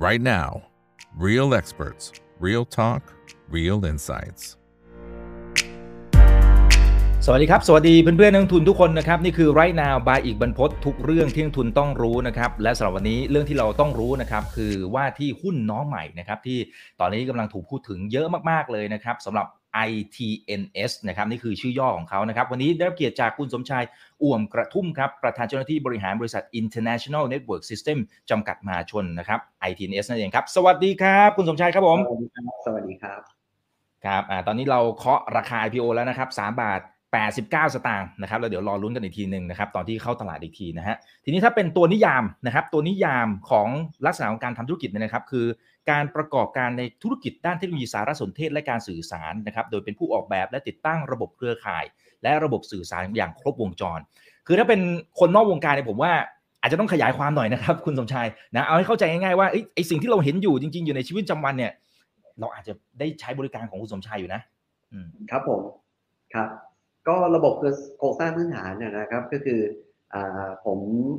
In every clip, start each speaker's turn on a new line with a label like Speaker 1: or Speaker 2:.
Speaker 1: right now. Real experts, real talk, real insights.
Speaker 2: สวัสดีครับ สวัสดีเพื่อนเพื่อนักทุนทุกคนนะครับ นี่คือไรนาวบายอีกบรรพททุกเรื่องที่นักทุนต้องรู้นะครับ และสำหรับวันนี้เรื่องที่เราต้องรู้นะครับ คือว่าที่หุ้นน้องใหม่นะครับ ที่ตอนนี้กำลังถูกพูดถึงเยอะมากๆเลยนะครับสำหรับ ITNS นะครับนี่คือชื่อย่อของเขานะครับ วันนี้ได้รับเกียรติจากคุณสมชายอ่วมกระทุ่มครับ ประธานเจ้าหน้าที่บริหารบริษัท International Network System จำกัดมหาชนนะครับ ITNS นั่นเองครับ สวัสดีครับ คุณสมชายครับผม
Speaker 3: สวัสดีครับสวัสดีครับ
Speaker 2: ครับอ่าตอนนี้เราเคาะราคา IPO แล้วนะครับ3บาท89 สตางค์นะครับแล้วเดี๋ยวรอลุ้นกันอีกทีหนึ่งนะครับตอนที่เข้าตลาดอีกทีนะฮะทีนี้ถ้าเป็นตัวนิยามนะครับตัวนิยามของลักษณะของการทำธุรกิจเนี่ยนะครับ คือ การประกอบการในธุรกิจด้านเทคโนโลยีสารสนเทศและการสื่อสารนะครับ โดยเป็นผู้ออกแบบและติดตั้งระบบเครือข่าย และระบบสื่อสารอย่างครบวงจร คือถ้าเป็นคนนอกวงการเนี่ยผมว่าอาจจะต้องขยายความหน่อยนะครับ คุณสมชายนะเอาให้เข้าใจง่ายๆว่าไอ้สิ่งที่เราเห็นอยู่จริง ๆ อยู่ในชีวิตประจำวันเนี่ย เราอาจจะได้ใช้บริการของคุณสมชายอยู่นะ
Speaker 3: ครับผมครับ ก็ระบบคือโครงสร้างพื้นฐานเนี่ยนะครับ ก็คืออ่าผม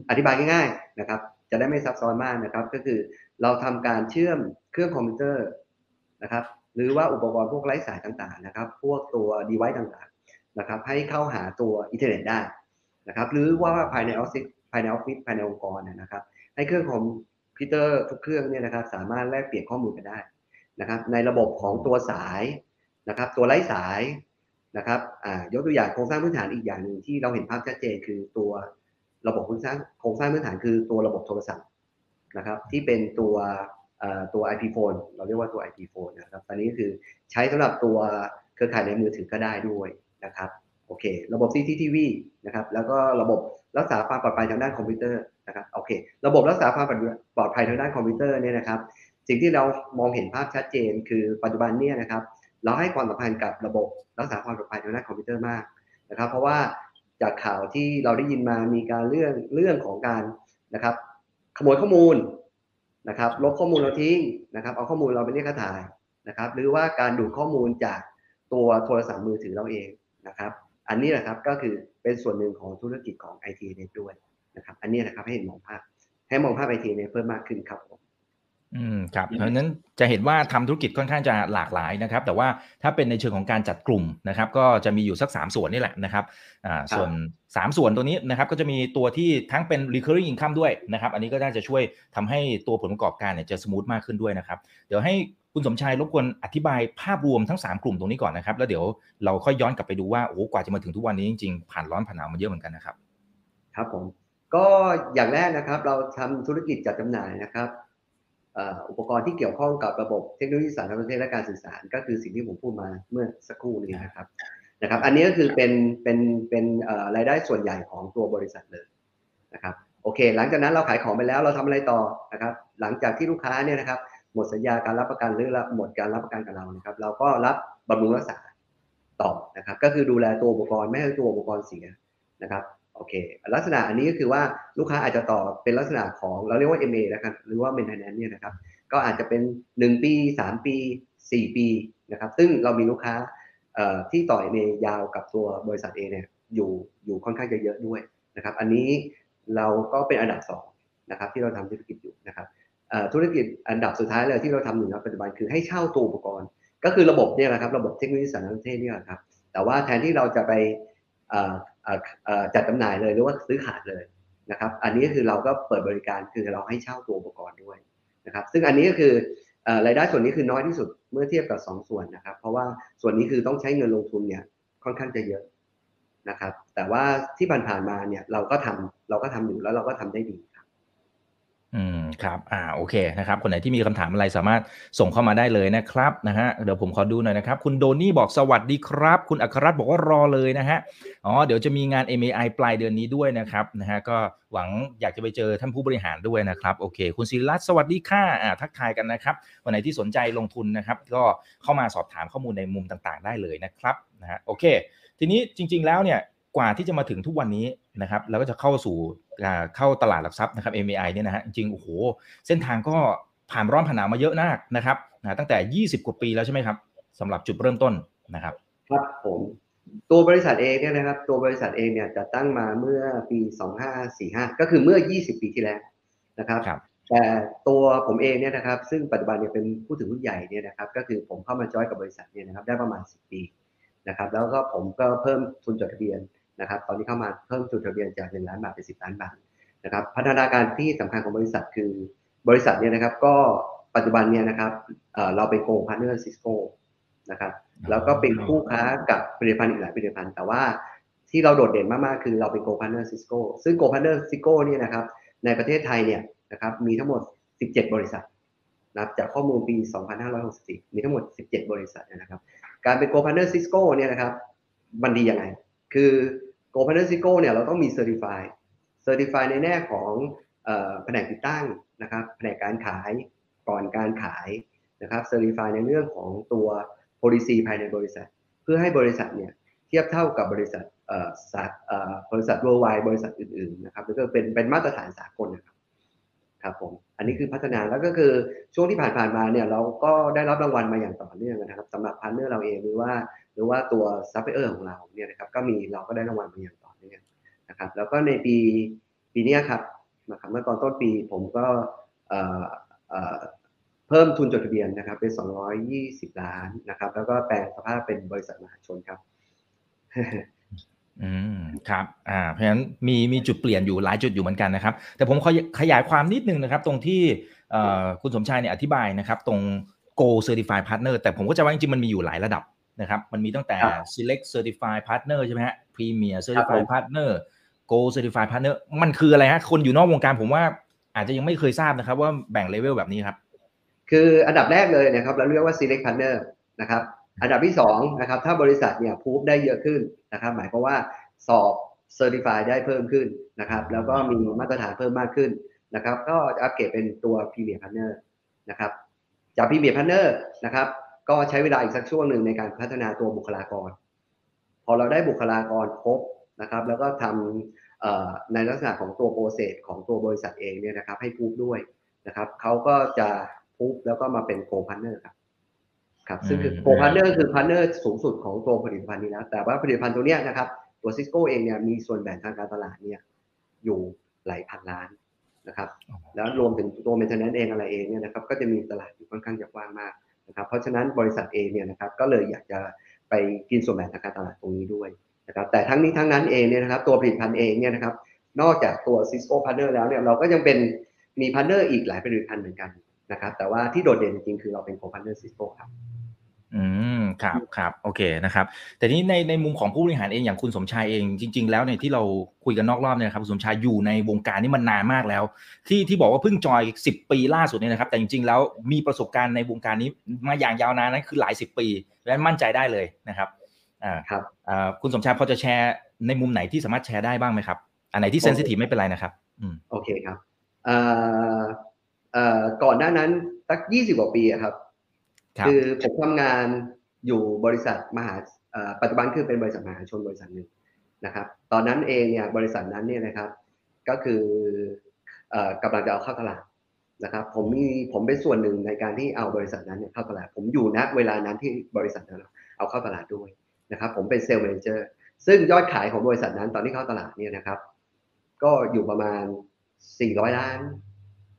Speaker 3: อธิบายง่ายๆนะครับ จะได้ไม่ซับซ้อนมากนะครับ ก็คือ เราทำการเชื่อมเครื่องคอมพิวเตอร์นะครับ หรือว่าอุปกรณ์พวกไร้สายต่างๆนะครับ พวกตัว device ต่างๆนะครับ ให้เข้าหาตัวอินเทอร์เน็ตได้นะครับ หรือว่าภายในออฟฟิศภายในออฟฟิศภายในองค์กรเนี่ยนะครับ ให้เครื่องคอมพิวเตอร์ทุกเครื่องเนี่ยนะครับ สามารถแลกเปลี่ยนข้อมูลกันได้นะครับ ในระบบของตัวสายนะครับ ตัวไร้สายนะครับอ่ายกตัวอย่างโครงสร้างพื้นฐานอีกอย่างหนึ่งที่เราเห็นภาพชัดเจนคือตัวระบบโครงสร้างโครงสร้างพื้นฐานคือตัวระบบโทรศัพท์ นะครับที่เป็นตัวอ่อตัว IP phone เราเรียกว่าตัว IP phone นะครับตอนนี้ก็คือใช้สำหรับตัวเครือข่ายในมือถือก็ได้ด้วยนะครับโอเค ระบบ CCTV นะครับแล้วก็ระบบรักษาความปลอดภัยทางด้านคอมพิวเตอร์นะครับโอเค ระบบรักษาความปลอดภัยทางด้านคอมพิวเตอร์เนี่ยนะครับ สิ่งที่เรามองเห็นภาพชัดเจน คือปัจจุบันเนี่ยนะครับเราให้ความสำคัญกับระบบรักษาความปลอดภัยทางด้านคอมพิวเตอร์มากนะครับ เพราะว่าจากข่าวที่เราได้ยินมามีการเรื่องเรื่องของการนะครับ ขโมยข้อมูลนะครับลบข้อมูลเราทิ้งนะครับ เอาข้อมูลเราไปเรียกค่าถ่ายนะครับ หรือว่าการดูดข้อมูลจากตัวโทรศัพท์มือถือเราเองนะครับ อันนี้แหละครับก็คือเป็นส่วนหนึ่งของธุรกิจของ IT เน็ตด้วยนะครับ อันนี้นะครับให้เห็นมองภาพให้มองภาพ IT เน็ตเพิ่มมากขึ้นครับผม
Speaker 2: อืมครับเพราะฉะนั้นจะเห็นว่าทำธุรกิจค่อนข้างจะหลากหลายนะครับ แต่ว่าถ้าเป็นในเชิงของการจัดกลุ่มนะครับ ก็จะมีอยู่สัก 3 ส่วนนี่แหละนะครับอ่าส่วน 3 ส่วนตัวนี้นะครับก็จะมีตัวที่ทั้งเป็น recurring income ด้วยนะครับ อันนี้ก็น่าจะช่วยทำให้ตัวผลประกอบการเนี่ยจะสมูทมากขึ้นด้วยนะครับ เดี๋ยวให้คุณสมชายรบกวนอธิบายภาพรวมทั้ง 3 กลุ่มตรงนี้ก่อนนะครับ แล้วเดี๋ยวเราค่อยย้อนกลับไปดูว่าโอ้โหกว่าจะมาถึงทุกวันนี้จริงๆผ่านร้อนผ่านหนาวมาเยอะเหมือนกันนะครับ
Speaker 3: ครับผมก็อย่างแรกนะครับ เราทำธุรกิจจัดจำหน่ายนะครับเอุปกรณ์ที่เกี่ยวข้องกับระบบเทคโนโลยีสารสนเทศและการสื่อสาร ก็คือสิ่งที่ผมพูดมาเมื่อสักครู่นี้นะครับนะครับ อันนี้ก็คือเป็นเป็นเป็นรายได้ส่วนใหญ่ของตัวบริษัทเลยนะครับโอเค หลังจากนั้นเราขายของไปแล้วเราทำอะไรต่อนะครับหลังจากที่ลูกค้าเนี่ยนะครับหมดสัญญาการรับประกันหรือหมดการรับประกันกับเรานะครับ เราก็รับบำรุงรักษาต่อนะครับ ก็คือดูแลตัวอุปกรณ์ไม่ให้ตัวอุปกรณ์เสียนะครับ โอเค ลักษณะอันนี้ก็คือว่าลูกค้าอาจจะต่อเป็นลักษณะของเราเรียกว่า MA นะครับหรือว่า maintenance เนี่ยนะครับ ก็อาจจะเป็น 1 ปี 3 ปี 4 ปีนะครับ ซึ่งเรามีลูกค้าที่ต่อ MA ยาวกับตัวบริษัทเอเนี่ยอยู่อยู่ค่อนข้างจะเยอะด้วยนะครับ อันนี้เราก็เป็นอันดับ2นะครับที่เราทำธุรกิจอยู่นะครับธุรกิจอันดับสุดท้ายเลยที่เราทำอยู่ในปัจจุบันคือให้เช่าตัวอุปกรณ์ ก็คือระบบเนี่ยแหละครับ ระบบเทคโนโลยีสารสนเทศเนี่ยแหละครับ แต่ว่าแทนที่เราจะไป จัดจำหน่ายเลยหรือว่าซื้อขายเลยนะครับอันนี้ก็คือเราก็เปิดบริการคือเราให้เช่าตัวอุปกรณ์ด้วยนะครับซึ่งอันนี้ก็คืออรายได้ส่วนนี้คือน้อยที่สุดเมื่อเทียบกับ 2 ส่วนนะครับ เพราะว่าส่วนนี้คือต้องใช้เงินลงทุนเนี่ยค่อนข้างจะเยอะนะครับแต่ว่าที่ผ่านๆมาเนี่ยเราก็ทำเราก็ทำอยู่แล้วเราก็ทำได้ดี
Speaker 2: อืมครับ อ่า โอเค นะครับ คนไหนที่มีคำถามอะไรสามารถส่งเข้ามาได้เลยนะครับ นะฮะ เดี๋ยวผมขอดูหน่อยนะครับ คุณโดนี่บอกสวัสดีครับ คุณอัครรัตน์บอกว่ารอเลยนะฮะ อ๋อ เดี๋ยวจะมีงาน MAI ปลายเดือนนี้ด้วยนะครับ นะฮะ ก็หวังอยากจะไปเจอท่านผู้บริหารด้วยนะครับ โอเค คุณศิริรัตน์สวัสดีค่ะ อ่า ทักทายกันนะครับ วันไหนที่สนใจลงทุนนะครับ ก็เข้ามาสอบถามข้อมูลในมุมต่างๆ ได้เลยนะครับ นะฮะ โอเค ทีนี้จริง ๆ แล้วเนี่ย กว่าที่จะมาถึงทุกวันนี้นะครับแล้วก็จะเข้าสู่เข้าตลาดหลักทรัพย์นะครับ MAI เนี่ยนะฮะจริงๆโอ้โหเส้นทางก็ผ่านร้อนผ่านหนาวมาเยอะมากนะครับนะตั้งแต่ 20 กว่าปีแล้วใช่ไหมครับสำหรับจุดเริ่มต้นนะครับ
Speaker 3: ครับผมตัวบริษัทเองเนี่ยนะครับตัวบริษัทเองเนี่ยจะตั้งมาเมื่อปี 2545 ก็คือเมื่อ 20 ปีที่แล้วนะครับ
Speaker 2: ครับ
Speaker 3: แต่ตัวผมเองเนี่ยนะครับซึ่งปัจจุบันเนี่ยเป็นผู้ถือหุ้นใหญ่เนี่ยนะครับก็คือผมเข้ามาจอยกับบริษัทเนี่ยนะครับได้ประมาณ 10 ปีนะครับแล้วก็ผมก็เพิ่มทุนจดทะเบียน นะครับตอนนี้เข้ามาเพิ่มทุนจดทะเบียนจาก 1 ล้านบาทเป็น 10 ล้านบาทนะครับพัฒนาการที่สำคัญของบริษัทคือบริษัทเนี่ยนะครับก็ปัจจุบันเนี่ยนะครับเอ่อเราเป็น Gold Partner Cisco นะครับแล้วก็เป็นคู่ค้ากับผลิตภัณฑ์อีกหลายผลิตภัณฑ์แต่ว่าที่เราโดดเด่นมากๆคือเราเป็น Gold Partner Cisco ซึ่ง Gold Partner Cisco เนี่ยนะครับในประเทศไทยเนี่ยนะครับมีทั้งหมด 17 บริษัทนะครับจากข้อมูลปี 2564 มีทั้งหมด 17 บริษัทนะครับ การเป็น Gold Partner Cisco เนี่ยนะครับมันดียังไง คือ Gold Partner Cisco เนี่ยเราต้องมี certify certify ในแง่ของแผนกติดตั้งนะครับแผนกการขายก่อนการขายนะครับ certify ในเรื่องของตัว policy ภายในบริษัท เพื่อให้บริษัทเนี่ยเทียบเท่ากับบริษัทเอ่อสาเอ่อบริษัท worldwide บริษัทอื่นๆนะครับแล้วก็เป็นเป็นมาตรฐานสากลนะครับครับผมอันนี้คือพัฒนาแล้วก็คือช่วงที่ผ่านๆมาเนี่ยเราก็ได้รับรางวัลมาอย่างต่อเนื่องนะครับสำหรับ partner เราเองหรือว่า หรือว่าตัวซัพพลายเออร์ของเราเนี่ยนะครับก็มีเราก็ได้รางวัลมาอย่างต่อเนื่องนะครับ แล้วก็ในปีปีนี้ครับนะครับเมื่อตอนต้นปีผมก็เพิ่มทุนจดทะเบียนนะครับเป็น 220 ล้านนะครับ แล้วก็แปลงสภาพเป็นบริษัทมหาชนครับ
Speaker 2: อืมครับอ่าเพราะฉะนั้นมีมีจุดเปลี่ยนอยู่หลายจุดอยู่เหมือนกันนะครับ แต่ผมขอขยายความนิดนึงนะครับ ตรงที่คุณสมชายเนี่ยอธิบายนะครับ ตรง Go Certified Partner แต่ผมก็จะว่าจริงๆมันมีอยู่หลายระดับ นะครับมันมีตั้งแต่
Speaker 3: ครับ
Speaker 2: Select Certified Partner ใช่ไหมฮะ Premier
Speaker 3: ครับ
Speaker 2: Certified
Speaker 3: ผม
Speaker 2: Partner Go Certified Partner มันคืออะไรฮะคนอยู่นอกวงการผมว่าอาจจะยังไม่เคยทราบนะครับว่าแบ่งเลเวลแบบนี้ครับ
Speaker 3: คืออันดับแรกเลยนะครับเราเรียกว่า select partner นะครับอันดับที่สองนะครับถ้าบริษัทเนี่ยพูฟได้เยอะขึ้นนะครับหมายความว่าสอบ certify ได้เพิ่มขึ้นนะครับแล้วก็มีมาตรฐานเพิ่มมากขึ้นนะครับก็จะอัปเกรดเป็นตัว premier partner นะครับจาก premier partner นะครับ ก็ใช้เวลาอีกสักช่วงหนึ่งในการพัฒนาตัวบุคลากร พอเราได้บุคลากรครบนะครับ แล้วก็ทำเอ่อในลักษณะของตัว process ของตัวบริษัทเองเนี่ยนะครับ ให้พูฟด้วยนะครับเขาก็จะพูฟแล้วก็มาเป็น Gold Partner ครับครับซึ่งคือ
Speaker 2: อืม
Speaker 3: Gold Partner คือ partner สูงสุดของตัวผลิตภัณฑ์นี้แล้วแต่ว่าผลิตภัณฑ์ตัวเนี้ยนะครับตัว Cisco เองเนี่ยมีส่วนแบ่งทางการตลาดเนี่ยอยู่หลายพันล้านนะครับ
Speaker 2: อ๋อ
Speaker 3: แล้วรวมถึงตัว maintenance เองอะไรเองเนี่ยนะครับ ก็จะมีตลาดอยู่ค่อนข้างจะกว้างมาก นะครับเพราะฉะนั้นบริษัทเองเนี่ยนะครับก็เลยอยากจะไปกินส่วนแบ่งทางการตลาดตรงนี้ด้วยนะครับแต่ทั้งนี้ทั้งนั้นเองเนี่ยนะครับตัวผลิตภัณฑ์เองเนี่ยนะครับนอกจากตัว Cisco Partner แล้วเนี่ยเราก็ยังเป็นมี partner อีกหลายผลิตภัณฑ์เหมือนกันนะครับแต่ว่าที่โดดเด่นจริงๆคือเราเป็น Gold Partner Cisco ครับ
Speaker 2: อืม ครับครับโอเคนะครับ แต่นี้ในในมุมของผู้บริหารเองอย่างคุณสมชายเองจริง ๆ แล้วเนี่ยที่เราคุยกันนอกรอบเนี่ยนะครับคุณสมชายอยู่ในวงการนี้มันนานมากแล้ว ที่ที่บอกว่าเพิ่งจอย 10 ปีล่าสุดเนี่ยนะครับ แต่จริง ๆ แล้วมีประสบการณ์ในวงการนี้มาอย่างยาวนานนั้นคือหลายสิบปีเพราะฉะนั้นมั่นใจได้เลยนะครับอ่า
Speaker 3: ครับ
Speaker 2: อ่าคุณสมชายพอจะแชร์ในมุมไหนที่สามารถแชร์ได้บ้างไหมครับอันไหนที่เซนซิทีฟไม่เป็นไรนะครับอืม
Speaker 3: โอเคครับเอ่อเอ่อก่อนหน้านั้นสักยี่สิบกว่าปีอะครับ
Speaker 2: ครับ
Speaker 3: คือผมทำงาน อยู่บริษัทมหาปัจจุบันคือเป็นบริษัทมหาชนบริษัทหนึ่งนะครับ ตอนนั้นเองเนี่ยบริษัทนั้นเนี่ยนะครับ ก็คืออ่อกำลังจะเอาเข้าตลาดนะครับ ผมมีผมเป็นส่วนหนึ่งในการที่เอาบริษัทนั้นเนี่ยเข้าตลาด ผมอยู่ณเวลานั้นที่บริษัทนั้นเอาเข้าตลาดด้วยนะครับ ผมเป็น sales manager ซึ่งยอดขายของบริษัทนั้นตอนที่เข้าตลาดเนี่ยนะครับ ก็อยู่ประมาณ 400 ล้าน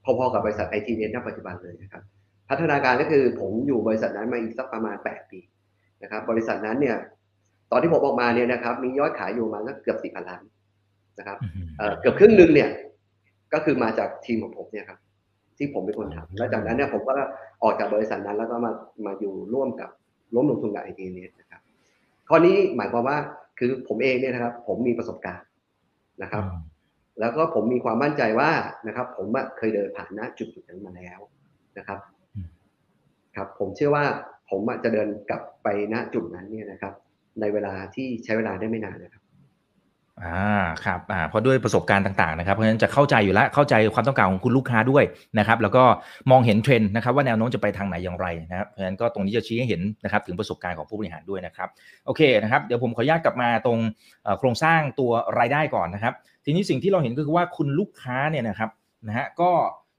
Speaker 3: พอๆกับบริษัทไอทีเนณปัจจุบันเลยนะครับ พัฒนาการก็คือผมอยู่บริษัทนั้นมาอีกสักประมาณ 8 ปีนะครับบริษัทนั้นเนี่ยตอนที่ผมออกมาเนี่ยนะครับมียอดขายอยู่ประมาณสักเกือบ4,000ล้านนะครับเอ่อเกือบครึ่งหนึ่งเนี่ยก็คือมาจากทีมของผมเนี่ยครับที่ผมเป็นคนทำแล้วจากนั้นเนี่ยผมก็ออกจากบริษัทนั้นแล้วก็มามาอยู่ร่วมกับร่วมลงทุนกับไอทีเนนะครับข้อนี้หมายความว่าคือผมเองเนี่ยนะครับ ผมมีประสบการณ์นะครับ แล้วก็ผมมีความมั่นใจว่านะครับ ผมอะเคยเดินผ่านณจุดจุดนั้นมาแล้วนะครับ
Speaker 2: อืม
Speaker 3: ครับผมเชื่อว่าผมจะเดินกลับไปณจุดนั้นเนี่ยนะครับ ในเวลาที่ใช้เวลาได้ไม่นานนะครับ
Speaker 2: อ่าครับอ่าเพราะด้วยประสบการณ์ต่างๆนะครับเพราะฉะนั้นจะเข้าใจอยู่แล้วเข้าใจความต้องการของคุณลูกค้าด้วยนะครับ แล้วก็มองเห็นเทรนด์นะครับ ว่าแนวโน้มจะไปทางไหนอย่างไรนะครับเพราะฉะนั้นก็ตรงนี้จะชี้ให้เห็นนะครับ ถึงประสบการณ์ของผู้บริหารด้วยนะครับโอเคนะครับเดี๋ยวผมขออนุญาตกลับมาตรงโครงสร้างตัวรายได้ก่อนนะครับ ทีนี้สิ่งที่เราเห็นก็คือว่าคุณลูกค้าเนี่ยนะครับนะฮะก็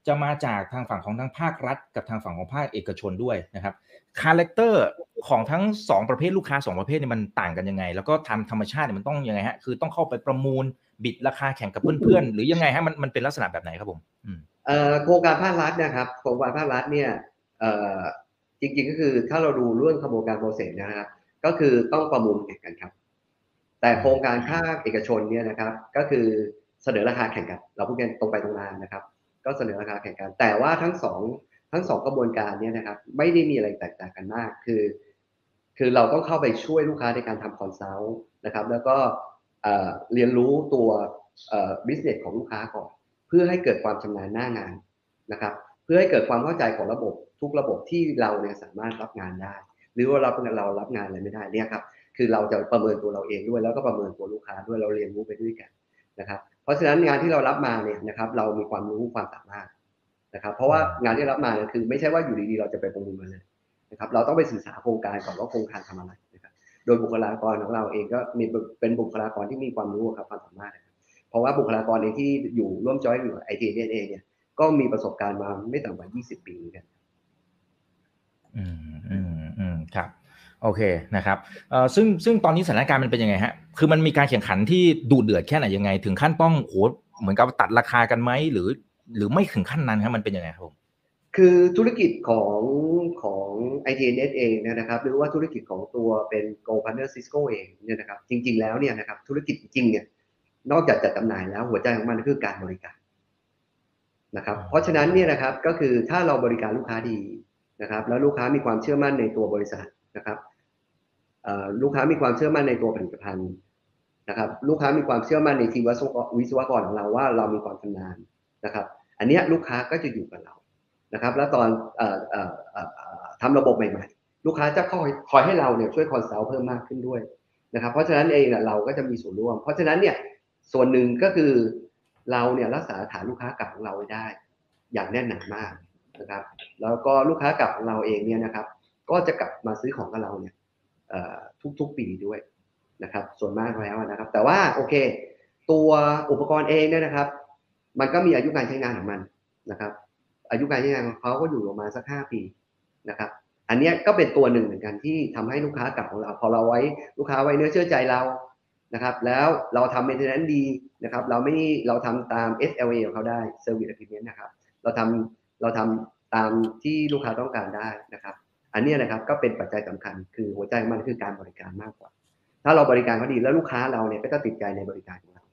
Speaker 2: จะมาจากทางฝั่งของทั้งภาครัฐ กับทางฝั่งของภาคเอกชนด้วยนะครับ character ของทั้งสองประเภทลูกค้าสองประเภทเนี่ยมันต่างกันยังไง แล้วก็ทำธรรมชาติเนี่ยมันต้องยังไงฮะคือต้องเข้าไปประมูล bid ราคาแข่งกับเพื่อนๆ หรือยังไงฮะมันมันเป็นลักษณะแบบไหนครับผม
Speaker 3: โครงการภาครัฐนะครับโครงการภาครัฐเนี่ยจริงๆก็คือถ้าเราดูเรื่องขบวนการ process นะครับก็คือต้องประมูลแข่งกันครับ แต่โครงการภาคเอกชนเนี่ยนะครับ ก็คือเสนอราคาแข่งกัน เราพูดกันตรงไปตรงมานะครับ ก็เสนอราคาแข่งกัน แต่ว่าทั้งสองทั้งสองกระบวนการเนี่ยนะครับ ไม่ได้มีอะไรแตกต่างกันมาก คือ คือเราต้องเข้าไปช่วยลูกค้าในการทำ consult นะครับ แล้วก็เรียนรู้ตัวเอ่อ business ของลูกค้าก่อน เพื่อให้เกิดความชำนาญหน้างานนะครับ เพื่อให้เกิดความเข้าใจของระบบทุกระบบที่เราเนี่ยสามารถรับงานได้ หรือว่าเราเรารับงานอะไรไม่ได้เนี่ยครับ คือเราจะประเมินตัวเราเองด้วย แล้วก็ประเมินตัวลูกค้าด้วยเราเรียนรู้ไปด้วยกัน นะครับ เพราะฉะนั้นงานที่เรารับมาเนี่ยนะครับ เรามีความรู้ความสามารถนะครับ เพราะว่างานที่รับมาเนี่ยคือ ไม่ใช่ว่าอยู่ดีๆเราจะไปประมูลมาเลยนะครับ เราต้องไปศึกษาโครงการก่อนว่าโครงการทำอะไรนะครับ โดยบุคลากรของเราเองก็มีเป็นบุคลากรที่มีความรู้ครับความสามารถนะครับเพราะว่าบุคลากรเองที่อยู่ร่วมจอยอยู่ไอทีเองเนี่ยก็มีประสบการณ์มาไม่ต่ำกว่า 20 ปีเหมือนกัน
Speaker 2: อืมอืมอืมครับ โอเคนะครับเอ่อซึ่งซึ่งตอนนี้สถานการณ์มันเป็นยังไงฮะคือมันมีการแข่งขันที่ดูเดือดแค่ไหนยังไง ถึงขั้นต้องโหเหมือนกับตัดราคากันไหมหรือ หรือไม่ถึงขั้นนั้นครับมันเป็นยังไงครับผม
Speaker 3: คือธุรกิจของของ i t n e t เองเนยนะครับหรือว่าธุรกิจของตัวเป็น Go Partner Cisco เองเนี่ยนะครับจริง ๆ แล้วเนี่ยนะครับธุรกิจจริงๆเนี่ยนอกจากจัดจำหน่ายแล้วหัวใจของมันคือการบริการนะครับเพราะฉะนั้นเนี่ยนะครับก็คือถ้าเราบริการลูกค้าดีนะครับแล้วลูกค้ามีความเชื่อมั่นในตัวบริษัทนะครับเอ่อ ลูกค้ามีความเชื่อมั่นในตัวผลิตภัณฑ์นะครับ ลูกค้ามีความเชื่อมั่นในทีมวิศวกรของเราว่าเรามีความชำนาญนะครับ อันนี้ลูกค้าก็จะอยู่กับเรานะครับ แล้วตอนออเอ่อเอ่อเอ่อทำระบบใหม่ๆ ลูกค้าจะคอยคอยให้เราเนี่ยช่วย consult เพิ่มมากขึ้นด้วยนะครับ เพราะฉะนั้นเองเราก็จะมีส่วนร่วม เพราะฉะนั้นเนี่ยส่วนหนึ่งก็คือเราเนี่ยรักษาฐานลูกค้าเก่าของเราไว้ได้ อย่างแน่นหนามากนะครับ แล้วก็ลูกค้าเก่าของเราเองเนี่ยนะครับ ก็จะกลับมาซื้อของกับเราเนี่ย ทุกๆปีด้วยนะครับส่วนมากแล้วนะครับ แต่ว่าโอเค ตัวอุปกรณ์เองเนี่ยนะครับ มันก็มีอายุการใช้งานของมันนะครับ อายุการใช้งานของเขาก็อยู่ประมาณสักห้าปีนะครับ อันนี้ก็เป็นตัวหนึ่งเหมือนกันที่ทำให้ลูกค้าเก่าของเรา พอเราไว้ลูกค้าไว้เนื้อเชื่อใจเรานะครับ แล้วเราทำ maintenance ดีนะครับ เราไม่เราทำตาม SLA ของเขาได้ Service Agreement นะครับ เราทำเราทำตามที่ลูกค้าต้องการได้นะครับ อันนี้นะครับก็เป็นปัจจัยสำคัญ คือหัวใจของมันคือการบริการมากกว่า ถ้าเราบริการเขาดีแล้วลูกค้าเราเนี่ยก็จะติดใจในบริการของเรา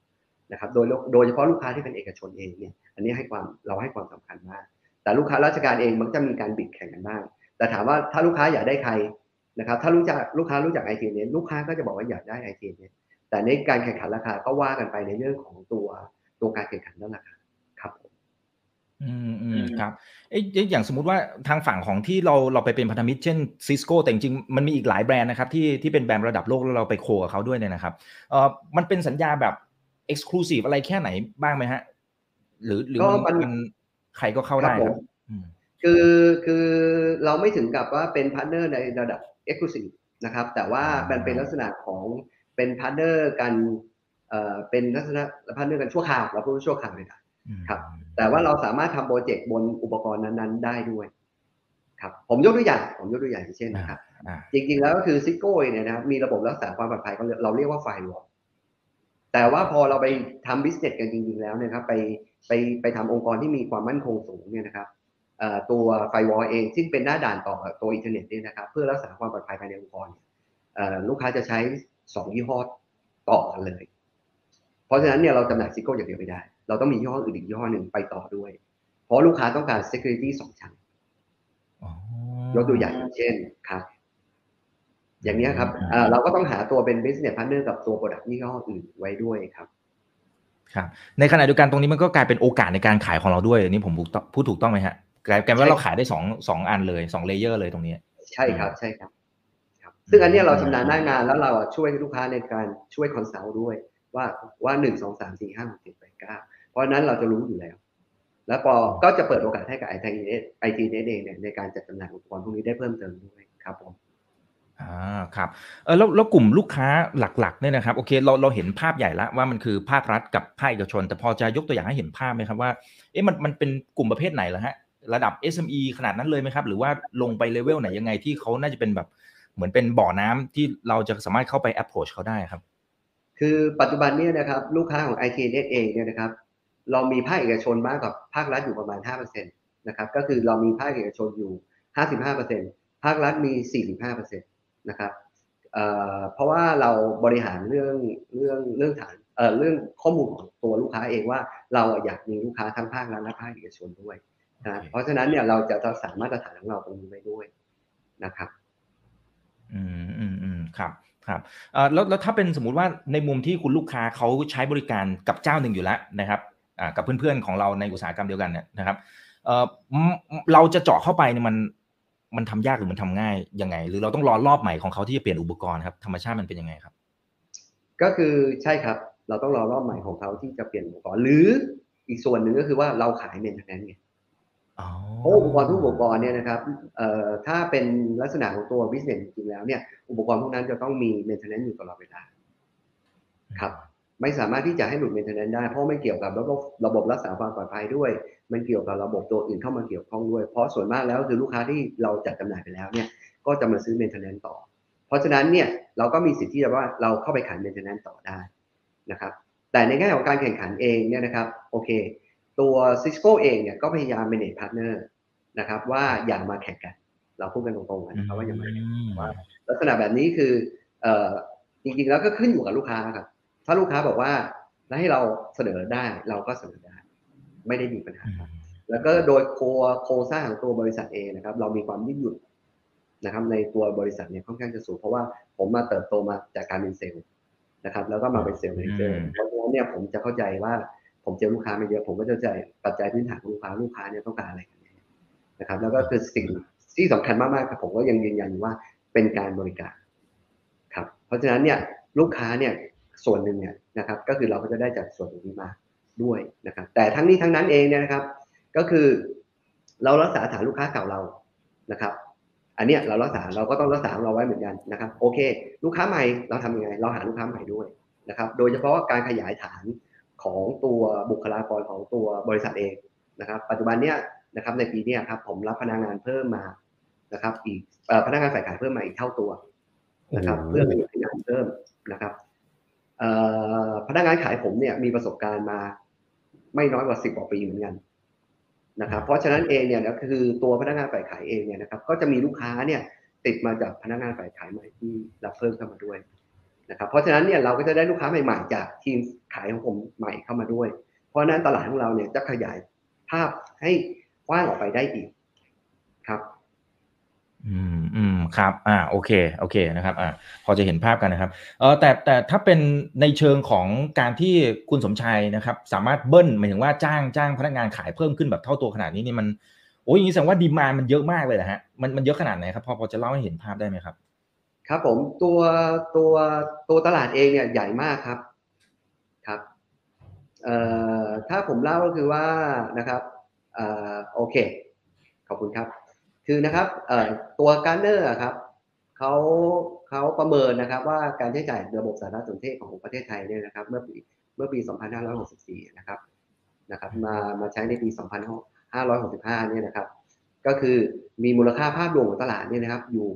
Speaker 3: นะครับโดยโดยเฉพาะลูกค้าที่เป็นเอกชนเองเนี่ยอันนี้ให้ความเราให้ความสำคัญมาก แต่ลูกค้าราชการเองมันก็จะมีการบิดแข่งกันบ้าง แต่ถามว่าถ้าลูกค้าอยากได้ใครนะครับถ้ารู้จักลูกค้ารู้จักไอทีเน็ตลูกค้าก็จะบอกว่าอยากได้ไอทีเน็ตแต่ในการแข่งขันราคาก็ว่ากันไปในเรื่องของตัวตัวการแข่งขันนั่นแหละครับ
Speaker 2: อืมอืมครับเอ๊ะอย่างสมมุติว่าทางฝั่งของที่เราเราไปเป็นพันธมิตรเช่นซิสโก้แต่จริงๆมันมีอีกหลายแบรนด์นะครับที่ที่เป็นแบรนด์ระดับโลกแล้วเราไปโคกับเขาด้วยเนี่ยนะครับเอ่อมันเป็นสัญญาแบบ exclusive อะไรแค่ไหนบ้างไหมฮะ หรือหรือ
Speaker 3: ก็
Speaker 2: มัน
Speaker 3: มัน
Speaker 2: มันใครก็เข้าได้
Speaker 3: ครับ
Speaker 2: ค
Speaker 3: ผ
Speaker 2: รับผ
Speaker 3: ม
Speaker 2: อืม
Speaker 3: คือคือเราไม่ถึงกับว่าเป็น partner ในระดับ exclusive นะครับ แต่ว่ามันเป็นลักษณะของเป็น partner กันเอ่อเป็นลักษณะ partner กันชั่วคราวเราพูดว่าชั่วคราวเลยนะ ครับ แต่ว่าเราสามารถทำ project บนอุปกรณ์นั้นๆ ได้ด้วย ครับ ผมยกตัวอย่าง ผมยกตัวอย่างอย่างเช่นนะครับ
Speaker 2: อ่า
Speaker 3: จริงๆแล้วก็คือ Cisco เนี่ยนะครับ มีระบบรักษาความปลอดภัยเราเรียกว่า firewall แต่ว่าพอเราไปทำ business กันจริงๆแล้วนะครับ ไปไปไปทำองค์กรที่มีความมั่นคงสูงเนี่ยนะครับเอ่อตัว firewall เองซึ่งเป็นหน้าด่านต่อกับตัวอินเทอร์เน็ตเนี่ยนะครับ เพื่อรักษาความปลอดภัยภายในองค์กรเนี่ยเอ่อลูกค้าจะใช้สองยี่ห้อต่อกันเลย เพราะฉะนั้นเนี่ยเราจำหน่าย Cisco อย่างเดียวไม่ได้เราต้องมียี่ห้ออื่นอีกยี่ห้อหนึ่งไปต่อด้วย เพราะลูกค้าต้องการ security สองชั้น
Speaker 2: อ๋อย
Speaker 3: กตัวอย่างเช่นครับอย่างเนี้ยครับเอ่อเราก็ต้องหาตัวเป็น business partner กับตัว product ยี่ห้ออื่นไว้ด้วยครับ
Speaker 2: ครับ ในขณะเดียวกันตรงนี้มันก็กลายเป็นโอกาสในการขายของเราด้วยอันนี้ผมพูดถูกต้องไหมฮะกลายกลายเป็นว่าเราขายได้สองสองอันเลยสอง layer เลยตรงนี้
Speaker 3: ใช่ครับ ใช่ครับครับซึ่งอันเนี้ยเราชำนาญหน้างานแล้วเราอะช่วยลูกค้าในการช่วย consult ด้วย ว่าว่าหนึ่งสองสามสี่ห้าหกเจ็ดแปดเก้า เพราะฉะนั้นเราจะรู้อยู่แล้ว แล้วพอก็จะเปิดโอกาสให้กับไอทีเอไอทีเองเนี่ยในการจัดจำหน่ายอุปกรณ์พวกนี้ได้เพิ่มเติมด้วยครับผม
Speaker 2: อ่าครับเออแล้วแล้วกลุ่มลูกค้าหลักๆเนี่ยนะครับโอเคเราเราเห็นภาพใหญ่แล้วว่ามันคือภาครัฐกับภาคเอกชน แต่พอจะยกตัวอย่างให้เห็นภาพไหมครับว่าเอ๊ะมันมันเป็นกลุ่มประเภทไหนล่ะฮะระดับ SME ขนาดนั้นเลยไหมครับ หรือว่าลงไปเลเวลไหนยังไงที่เขาน่าจะเป็นแบบเหมือนเป็นบ่อน้ำที่เราจะสามารถเข้าไป approach เขาได้ครับ
Speaker 3: คือปัจจุบันเนี่ยนะครับลูกค้าของ IT Net เองเนี่ยนะครับ เรามีภาคเอกชนมากกว่าภาครัฐอยู่ประมาณ5%นะครับก็คือเรามีภาคเอกชนอยู่ 55%ภาครัฐมี 45%นะครับเอ่อเพราะว่าเราบริหารเรื่องเรื่องเรื่องฐานเอ่อเรื่องข้อมูลของตัวลูกค้าเองว่าเราอยากมีลูกค้าทั้งภาครัฐและภาคเอกชนด้วยนะเพราะฉะนั้นเนี่ยเราจะสามารถมาตรฐานของเราตรงนี้ไว้ด้วยนะครับ
Speaker 2: อืมอืมอืมครับครับเอ่อแล้วแล้วถ้าเป็นสมมุติว่าในมุมที่คุณลูกค้าเขาใช้บริการกับเจ้าหนึ่งอยู่แล้วนะครับอ่า กับเพื่อนๆของเราในอุตสาหกรรมเดียวกันเนี่ยนะครับเอ่อมเราจะเจาะเข้าไปเนี่ยมันมันทำยากหรือมันทำง่ายยังไง หรือเราต้องรอรอบใหม่ของเขาที่จะเปลี่ยนอุปกรณ์ครับธรรมชาติมันเป็นยังไงครับ
Speaker 3: ก็คือใช่ครับ เราต้องรอรอบใหม่ของเขาที่จะเปลี่ยนอุปกรณ์หรืออีกส่วนหนึ่งก็คือว่าเราขายเมนเทนแนนไง
Speaker 2: อ๋อ
Speaker 3: เพราะอุปกรณ์ทุกอุปกรณ์เนี่ยนะครับเอ่อถ้าเป็นลักษณะของตัว business จริงๆแล้วเนี่ย อุปกรณ์พวกนั้นจะต้องมี maintenance อยู่ตลอดเวลาครับ ไม่สามารถที่จะให้หลุด maintenance ได้ เพราะไม่เกี่ยวกับระบบระบบรักษาความปลอดภัยด้วย มันเกี่ยวกับระบบตัวอื่นเข้ามาเกี่ยวข้องด้วย เพราะส่วนมากแล้วคือลูกค้าที่เราจัดจำหน่ายไปแล้วเนี่ยก็จะมาซื้อ maintenance ต่อ เพราะฉะนั้นเนี่ยเราก็มีสิทธิ์ที่จะว่าเราเข้าไปขาย maintenance ต่อได้นะครับแต่ในแง่ของการแข่งขันเองเนี่ยนะครับโอเค ตัว Cisco เองเนี่ยก็พยายาม manage partner นะครับว่าอย่ามาแข่งกัน เราพูดกันตรงๆนะครับว่าอย่ามาแข่งกันว่าลักษณะแบบนี้คือเอ่อจริงๆแล้วก็ขึ้นอยู่กับลูกค้าครับ ถ้าลูกค้าบอกว่าแล้วให้เราเสนอได้เราก็เสนอได้ ไม่ได้มีปัญหาครับแล้วก็โดยโคโครงสร้างของตัวบริษัทเองนะครับ เรามีความยืดหยุ่นนะครับ ในตัวบริษัทเนี่ยค่อนข้างจะสูงเพราะว่าผมมาเติบโตมาจากการเป็นเซลล์นะครับ แล้วก็มาเป็น sales manager เพราะฉะนั้นเนี่ยผมจะเข้าใจว่าผมเจอลูกค้ามาเยอะผมก็จะใจปัจจัยพื้นฐานของลูกค้าลูกค้าเนี่ยต้องการอะไรกันแน่นะครับ แล้วก็คือสิ่งที่สำคัญมากๆครับผมก็ยังยืนยันอยู่ว่าเป็นการบริการครับ เพราะฉะนั้นเนี่ยลูกค้าเนี่ย ส่วนหนึ่งเนี่ยนะครับก็คือเราก็จะได้จากส่วนตรงนี้มาด้วยนะครับแต่ทั้งนี้ทั้งนั้นเองเนี่ยนะครับ ก็คือเรารักษาฐานลูกค้าเก่าเรานะครับ อันเนี้ยเรารักษาเราก็ต้องรักษาเราไว้เหมือนกันนะครับ โอเค ลูกค้าใหม่เราทำยังไง เราหาลูกค้าใหม่ด้วยนะครับ โดยเฉพาะการขยายฐานของตัวบุคลากรของตัวบริษัทเองนะครับ ปัจจุบันเนี้ยนะครับในปีเนี้ยครับผมรับพนักงานเพิ่มมานะครับ อีกพนักงานฝ่ายขายเพิ่มมาอีกเท่าตัวนะครับ เพื่อขยายงานเพิ่มนะครับ พนักงานขายผมเนี่ยมีประสบการณ์มาไม่น้อยกว่าสิบกว่าปีเหมือนกันนะครับเพราะฉะนั้นเองเนี่ยก็คือตัวพนักงานฝ่ายขายเองเนี่ยนะครับก็จะมีลูกค้าเนี่ยติดมาจากพนักงานฝ่ายขายใหม่ที่รับเพิ่มเข้ามาด้วยนะครับเพราะฉะนั้นเนี่ยเราก็จะได้ลูกค้าใหม่ๆจากทีมขายของผมใหม่เข้ามาด้วย เพราะฉะนั้นตลาดของเราเนี่ยจะขยายภาพให้กว้างออกไปได้อีกครับ
Speaker 2: อืมอืมครับ อ่า โอเค โอเค นะครับ อ่า พอจะเห็นภาพกันนะครับ เออแต่ แต่ถ้าเป็นในเชิงของการที่คุณสมชัยนะครับ สามารถเบิ้ล หมายถึงว่าจ้าง จ้างพนักงานขายเพิ่มขึ้นแบบเท่าตัวขนาดนี้นี่มัน โอ้ยอย่างนี้แสดงว่าดีมานมันเยอะมากเลยนะฮะ มัน มันเยอะขนาดไหนครับ พอ พอจะเล่าให้เห็นภาพได้ไหมครับ
Speaker 3: ครับผม ตัว ตัว ตัวตลาดเองเนี่ยใหญ่มากครับ ครับ เอ่อ ถ้าผมเล่าก็คือว่า นะครับ เอ่อ โอเค ขอบคุณครับ คือนะครับตัวการเนอร์ครับเขาเขาประเมินนะครับ ว่าการใช้จ่ายระบบสารสนเทศของประเทศไทยเนี่ยนะครับ เมื่อปีเมื่อปี 2564 นะครับนะครับมามาใช้ในปี 2565 เนี่ยนะครับ ก็คือมีมูลค่าภาพรวมของตลาดเนี่ยนะครับ อยู่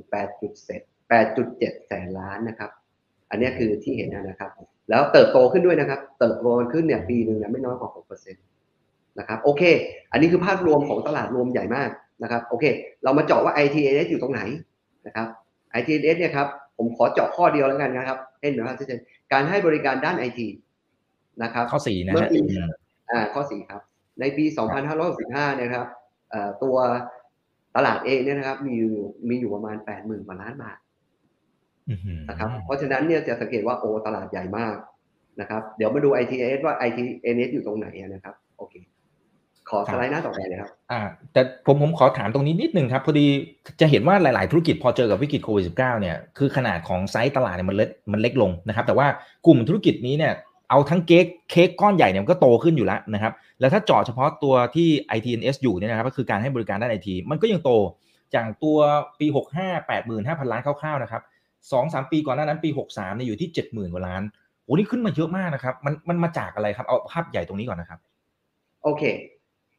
Speaker 3: 8.7 8.7แสนล้านนะครับ อันนี้คือที่เห็นนะครับ แล้วเติบโตขึ้นด้วยนะครับ เติบโตขึ้นเนี่ยปีหนึ่งเนี่ยไม่น้อยกว่า 6%นะครับ โอเค อันนี้คือภาพรวมของตลาดรวมใหญ่มาก นะครับโอเค เรามาเจาะว่า ITS อยู่ตรงไหนนะครับ ITS เนี่ยครับผมขอเจาะข้อเดียวแล้วกันนะครับเห็นไหมครับที่เจนการให้บริการด้าน IT นะครับ
Speaker 2: ข้อสี่นะ
Speaker 3: เมื่อ
Speaker 2: ฮะ
Speaker 3: ปี
Speaker 2: อืม
Speaker 3: อ่าข้อสี่ครับ ในปี 2565เนี่ยครับเอ่อตัวตลาดเองเนี่ยนะครับ มีอยู่มีอยู่ประมาณ 80,000กว่าล้านบาท
Speaker 2: อื้อหือ
Speaker 3: นะครับเพราะฉะนั้นเนี่ยจะสังเกตว่าโอ้ตลาดใหญ่มากนะครับ เดี๋ยวมาดู ITS ว่า ITS อยู่ตรงไหนอะนะครับ โอเค ขอสไลด์หน้าต่อไปเลยครับ
Speaker 2: อ่าแต่ผมผมขอถามตรงนี้นิดนึงครับ พอดีจะเห็นว่าหลาย ๆ ธุรกิจพอเจอกับวิกฤตโควิด -19 เนี่ยคือขนาดของไซส์ตลาดเนี่ยมันเล็กมันเล็กลงนะครับ แต่ว่ากลุ่มธุรกิจนี้เนี่ยเอาทั้งเค้กเค้กก้อนใหญ่เนี่ยมันก็โตขึ้นอยู่แล้วนะครับ แล้วถ้าเจาะเฉพาะตัวที่ ITNS อยู่เนี่ยนะครับก็คือการให้บริการด้านไอทีมันก็ยังโตจากตัวปี 65 85,000 ล้านคร่าวๆนะครับสองสามปีก่อนหน้านั้นปี 63เนี่ยอยู่ที่ 70,000กว่าล้านโอ้นี่ขึ้นมาเยอะมากนะครับ มันมันมาจากอะไรครับ เอาภาพใหญ่ตรงนี้ก่อนนะครับ
Speaker 3: โอเค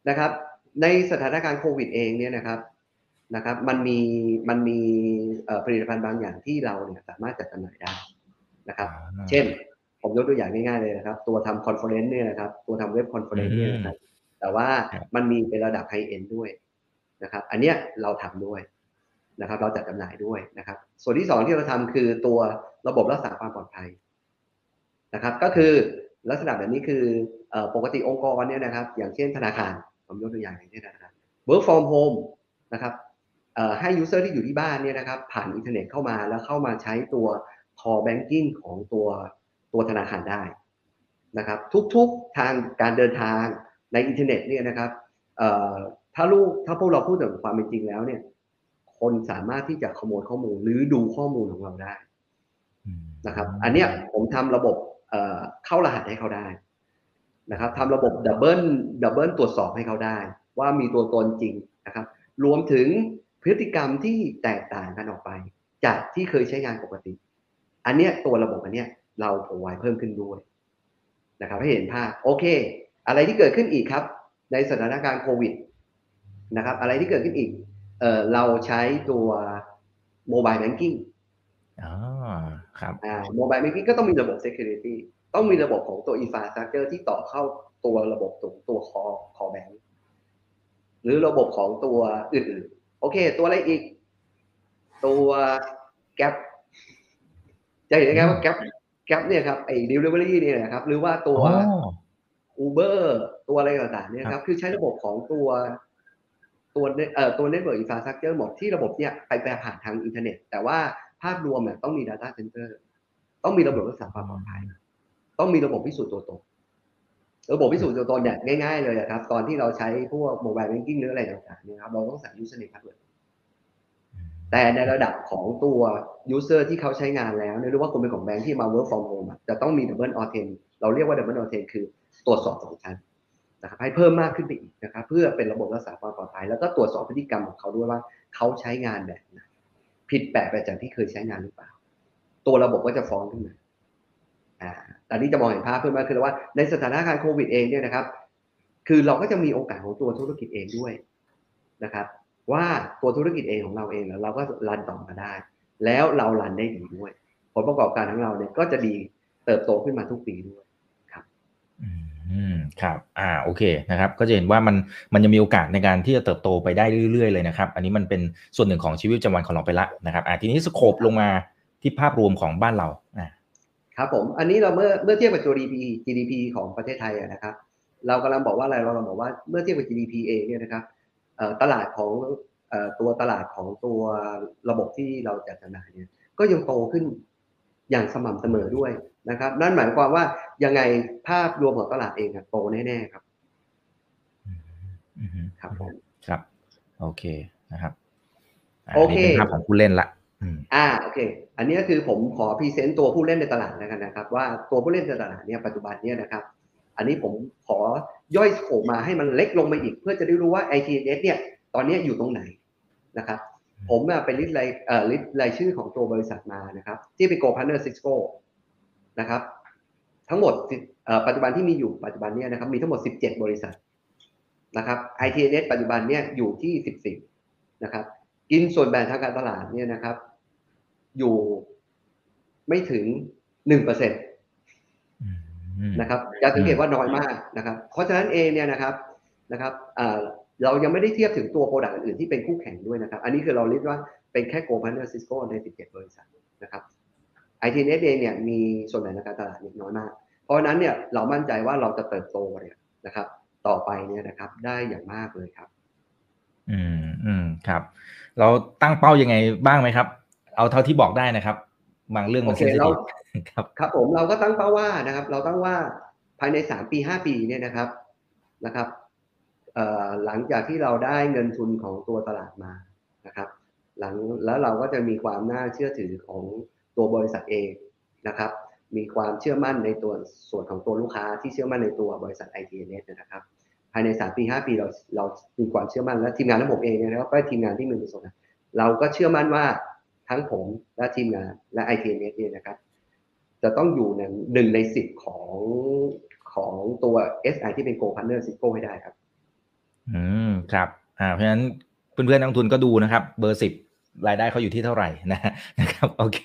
Speaker 3: นะครับ ในสถานการณ์โควิดเองเนี่ยนะครับนะครับ มันมีมันมีเอ่อผลิตภัณฑ์บางอย่างที่เราเนี่ยสามารถจัดจำหน่ายได้นะครับ
Speaker 2: อ่า
Speaker 3: เช่นผผมยกตัวอย่างง่ายๆเลยนะครับ ตัวทำ conference เนี่ยนะครับ ตัวทำ web conference เนี่ยนะครับแต่ว่า
Speaker 2: ครับ
Speaker 3: มันมีเป็นระดับ high-end ด้วยนะครับ อันเนี้ยเราทำด้วยนะครับ เราจัดจำหน่ายด้วยนะครับ ส่วนที่สองที่เราทำคือตัวระบบรักษาความปลอดภัยนะครับ ก็คือลักษณะแบบนี้คือเอ่อปกติองค์กรเนี่ยนะครับ อย่างเช่นธนาคาร ผมยกตัวอย่างอย่างเช่นธนาคาร work from home นะครับเอ่อให้ user ที่อยู่ที่บ้านเนี่ยนะครับผ่านอินเทอร์เน็ตเข้ามาแล้วเข้ามาใช้ตัว core banking ของตัวตัวธนาคารได้นะครับทุกๆทางการเดินทางในอินเทอร์เน็ตเนี่ยนะครับถ้าลูกถ้าพวกเราพูดถึงความเป็นจริงแล้วเนี่ย คนสามารถที่จะขโมยข้อมูลหรือดูข้อมูลของเราได้นะครับ อันเนี้ยผมทำระบบเข้ารหัสให้เขาได้ นะครับทำระบบ double double ตรวจสอบให้เขาได้ ว่ามีตัวตนจริงนะครับ รวมถึงพฤติกรรมที่แตกต่างกันออกไป จากที่เคยใช้งานปกติ อันเนี้ยตัวระบบอันเนี้ยเราผมไว้เพิ่มขึ้นด้วยนะครับให้เห็นภาพโอเค อะไรที่เกิดขึ้นอีกครับ ในสถานการณ์โควิดนะครับ อะไรที่เกิดขึ้นอีกเอ่อเราใช้ตัว mobile banking
Speaker 2: อ๋อครับ
Speaker 3: อ่า mobile banking ก็ต้องมีระบบ security ต้องมีระบบของตัว infrastructure ที่ต่อเข้าตัวระบบตัวตัว core core bank หรือระบบของตัวอื่นๆ โอเค ตัวอะไรอีก ตัว Grab จะเห็นได้ไงว่า Grab Grab เนี่ยครับไอ้ delivery เนี่ยนะครับ หรือว่าตัว
Speaker 2: อ๋อ
Speaker 3: Uber ตัวอะไรต่างๆเนี่ยครับ คือใช้ระบบของตัวตัวเอ่อตัว network infrastructure หมดที่ระบบเนี่ยไปแปรผ่านทางอินเทอร์เน็ต แต่ว่าภาพรวมเนี่ยต้องมี data center ต้องมีระบบรักษาความปลอดภัย ต้องมีระบบพิสูจน์ตัวตนระบบพิสูจน์ตัวตนเนี่ยง่ายๆเลยครับ ตอนที่เราใช้พวกโมบายแบงกิ้งหรืออะไรต่างๆเนี่ยครับเราต้องใส่ username password แต่ในระดับของตัว user ที่เขาใช้งานแล้วเรียหรือว่าคนเป็นของแบงค์ที่มา work from home อะจะต้องมี double authent เราเรียกว่า double authent คือตรวจสอบสองชั้นนะครับให้เพิ่มมากขึ้นไปอีกนะครับ เพื่อเป็นระบบรักษาความปลอดภัย แล้วก็ตรวจสอบพฤติกรรมของเขาด้วยว่าเขาใช้งานแบบไหนผิดแปลกไปจากที่เคยใช้งานหรือเปล่า ตัวระบบก็จะฟ้องขึ้นมา อ่าตอนนี้จะมองเห็นภาพเพิ่มมากขึ้นแล้วว่าในสถานการณ์โควิดเองเนี่ยนะครับ คือเราก็จะมีโอกาสของตัวธุรกิจเองด้วยนะครับ ว่าตัวธุรกิจเองของเราเองเนี่ยเราก็รันต่อมาได้ แล้วเรารันได้ดีด้วย ผลประกอบการของเราเนี่ยก็จะดีเติบโตขึ้นมาทุกปีด้วยครับ
Speaker 2: อืมครับอ่าโอเคนะครับ ก็จะเห็นว่ามันมันยังมีโอกาสในการที่จะเติบโตไปได้เรื่อยๆเลยนะครับ อันนี้มันเป็นส่วนหนึ่งของชีวิตประจำวันของเราไปละนะครับอ่าทีนี้สโคปลงมาที่ภาพรวมของบ้านเราอ่า
Speaker 3: ครับผมอันนี้เราเมื่อเมื่อเทียบกับ GDP GDP ของประเทศไทยอะนะครับ เรากำลังบอกว่าอะไรเรากำลังบอกว่าเมื่อเทียบกับ GDP เองเนี่ยนะครับเอ่อตลาดของเอ่อตัวตลาดของตัวระบบที่เราจัดจำหน่ายเนี่ยก็ยังโตขึ้นอย่างสม่ำเสมอด้วยนะครับ นั่นหมายความว่ายังไงภาพรวมของตลาดเองอะโตแน่ๆครับ
Speaker 2: อืม
Speaker 3: ครับผม
Speaker 2: ครับ โอเคนะครับา
Speaker 3: โอเค
Speaker 2: นนี้เป็นภาพของผู้เล่นละ อืม
Speaker 3: อ่าโอเค อันนี้ก็คือผมขอ present ตัวผู้เล่นในตลาดแล้วกันนะครับ ว่าตัวผู้เล่นในตลาดเนี่ยปัจจุบันเนี่ยนะครับ อันนี้ผมขอย่อย scope มาให้มันเล็กลงมาอีก เพื่อจะได้รู้ว่า ITNS เนี่ยตอนนี้อยู่ตรงไหนนะครับ ผมอะเป็น list รายเอ่อ list รายชื่อของตัวบริษัทมานะครับ ที่เป็น Gold Partner Ciscoนะครับ ทั้งหมด10เอ่อปัจจุบันที่มีอยู่ปัจจุบันเนี่ยนะครับมีทั้งหมด 17 บริษัทนะครับ ITNS ปัจจุบันเนี่ยอยู่ที่ 14 นะครับ กินส่วนแบ่งทางการตลาดเนี่ยนะครับ อยู่ไม่ถึงหนึ่งเปอร์เซ็นต์
Speaker 2: อืม
Speaker 3: นะครับจะสังเกตว่าน้อยมากนะครับ เพราะฉะนั้นเองเนี่ยนะครับนะครับอ่าเรายังไม่ได้เทียบถึงตัว product อื่นๆที่เป็นคู่แข่งด้วยนะครับ อันนี้คือเราเรียกว่าเป็นแค่โกล p a r t n e r Cisco ใน 17 บริษัทนะครับ ITNet เองเนี่ยมีส่วนแบ่งทางการตลาดเนี่ยน้อยมาก เพราะฉะนั้นเนี่ยเรามั่นใจว่าเราจะเติบโตเนี่ยนะครับ ต่อไปเนี่ยนะครับได้อย่างมากเลยครับ
Speaker 2: อืมอืมครับ เราตั้งเป้ายังไงบ้างไหมครับ เอาเท่าที่บอกได้นะครับ บางเรื่องมัน
Speaker 3: โอ
Speaker 2: เซ
Speaker 3: เคน
Speaker 2: ซิ
Speaker 3: เรา
Speaker 2: ทีฟครับ
Speaker 3: ครับผมเราก็ตั้งเป้าว่านะครับ เราตั้งว่าภายในสามปีห้าปีเนี่ยนะครับนะครับเอ่อหลังจากที่เราได้เงินทุนของตัวตลาดมานะครับหลังแล้วเราก็จะมีความน่าเชื่อถือของตัวบริษัทเองนะครับ มีความเชื่อมั่นในตัวส่วนของตัวลูกค้าที่เชื่อมั่นในตัวบริษัท ITNet นะครับ ภายในสามปีห้าปีเราเรามีความเชื่อมั่นและทีมงานทั้งผมเองเนี่ยนะครับก็ทีมงานที่มีประสบการณ์เราก็เชื่อมั่นว่า ทั้งผมและทีมงานและ ITNet เนี่ยนะครับ จะต้องอยู่ในหนึ่งในสิบของของตัว SI ที่เป็น Go Partner Cisco ให้ได้ครับ
Speaker 2: อืมครับอ่าเพราะฉะนั้นเพื่อนๆนักลงทุนก็ดูนะครับ เบอร์สิบรายได้เขาอยู่ที่เท่าไหร่นะนะครับโอเค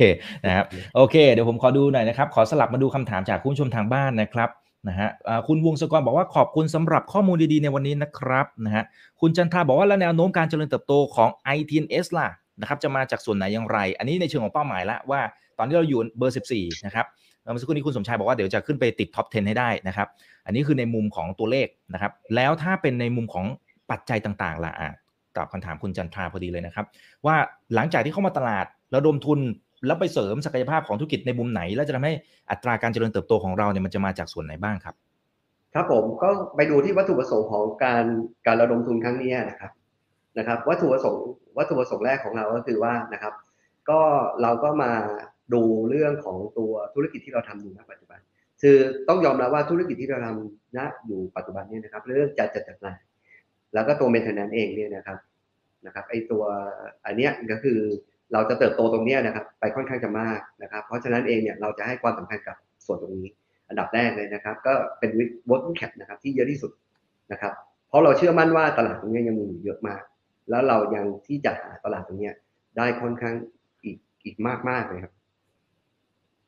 Speaker 2: นะครับโอเค เดี๋ยวผมขอดูหน่อยนะครับ ขอสลับมาดูคำถามจากคุณชมทางบ้านนะครับนะฮะคุณวงศกรบอกว่าขอบคุณสำหรับข้อมูลดีๆในวันนี้นะครับนะฮะคุณจันทาบอกว่าแล้วแนวโน้มการเจริญเติบโตของ ITNS ล่ะ นะครับจะมาจากส่วนไหนอย่างไร อันนี้ในเชิงของเป้าหมายละว่า ตอนที่เราอยู่เบอร์ 14 นะครับเมื่อสักครู่นี้คุณสมชายบอกว่าเดี๋ยวจะขึ้นไปติดท็อป 10 ให้ได้นะครับ อันนี้คือในมุมของตัวเลขนะครับ แล้วถ้าเป็นในมุมของปัจจัยต่างๆล่ะอะตอบคำถามคุณจันทราพอดีเลยนะครับ ว่าหลังจากที่เข้ามาตลาดระดมทุนแล้วไปเสริมศักยภาพของธุรกิจในมุมไหน แล้วจะทำให้อัตราการเจริญเติบโตของเราเนี่ยมันจะมาจากส่วนไหนบ้างครับ
Speaker 3: ครับผมก็ไปดูที่วัตถุประสงค์ของการการระดมทุนครั้งนี้นะครับ นะครับวัตถุประสงค์วัตถุประสงค์แรกของเราก็คือว่านะครับก็เราก็มาดูเรื่องของตัวธุรกิจที่เราทำอยู่ณปัจจุบัน คือต้องยอมรับว่าธุรกิจที่เราทำณอยู่ปัจจุบันนี้นะครับ เรื่องจัดจัดจำหน่ายแล้วก็ตัวเมนเทนแนนเองเนี่ยนะครับนะครับไอตัวอันเนี้ยก็คือเราจะเติบโตตรงเนี้ยนะครับ ไปค่อนข้างจะมากนะครับ เพราะฉะนั้นเองเนี่ยเราจะให้ความสำคัญกับส่วนตรงนี้ อันดับแรกเลยนะครับ ก็เป็น working cap นะครับที่เยอะที่สุดนะครับ เพราะเราเชื่อมั่นว่าตลาดตรงนี้ยังมีอยู่เยอะมาก แล้วเรายังที่จะหาตลาดตรงนี้ได้ค่อนข้างอีกอีกมากมากเลยครับ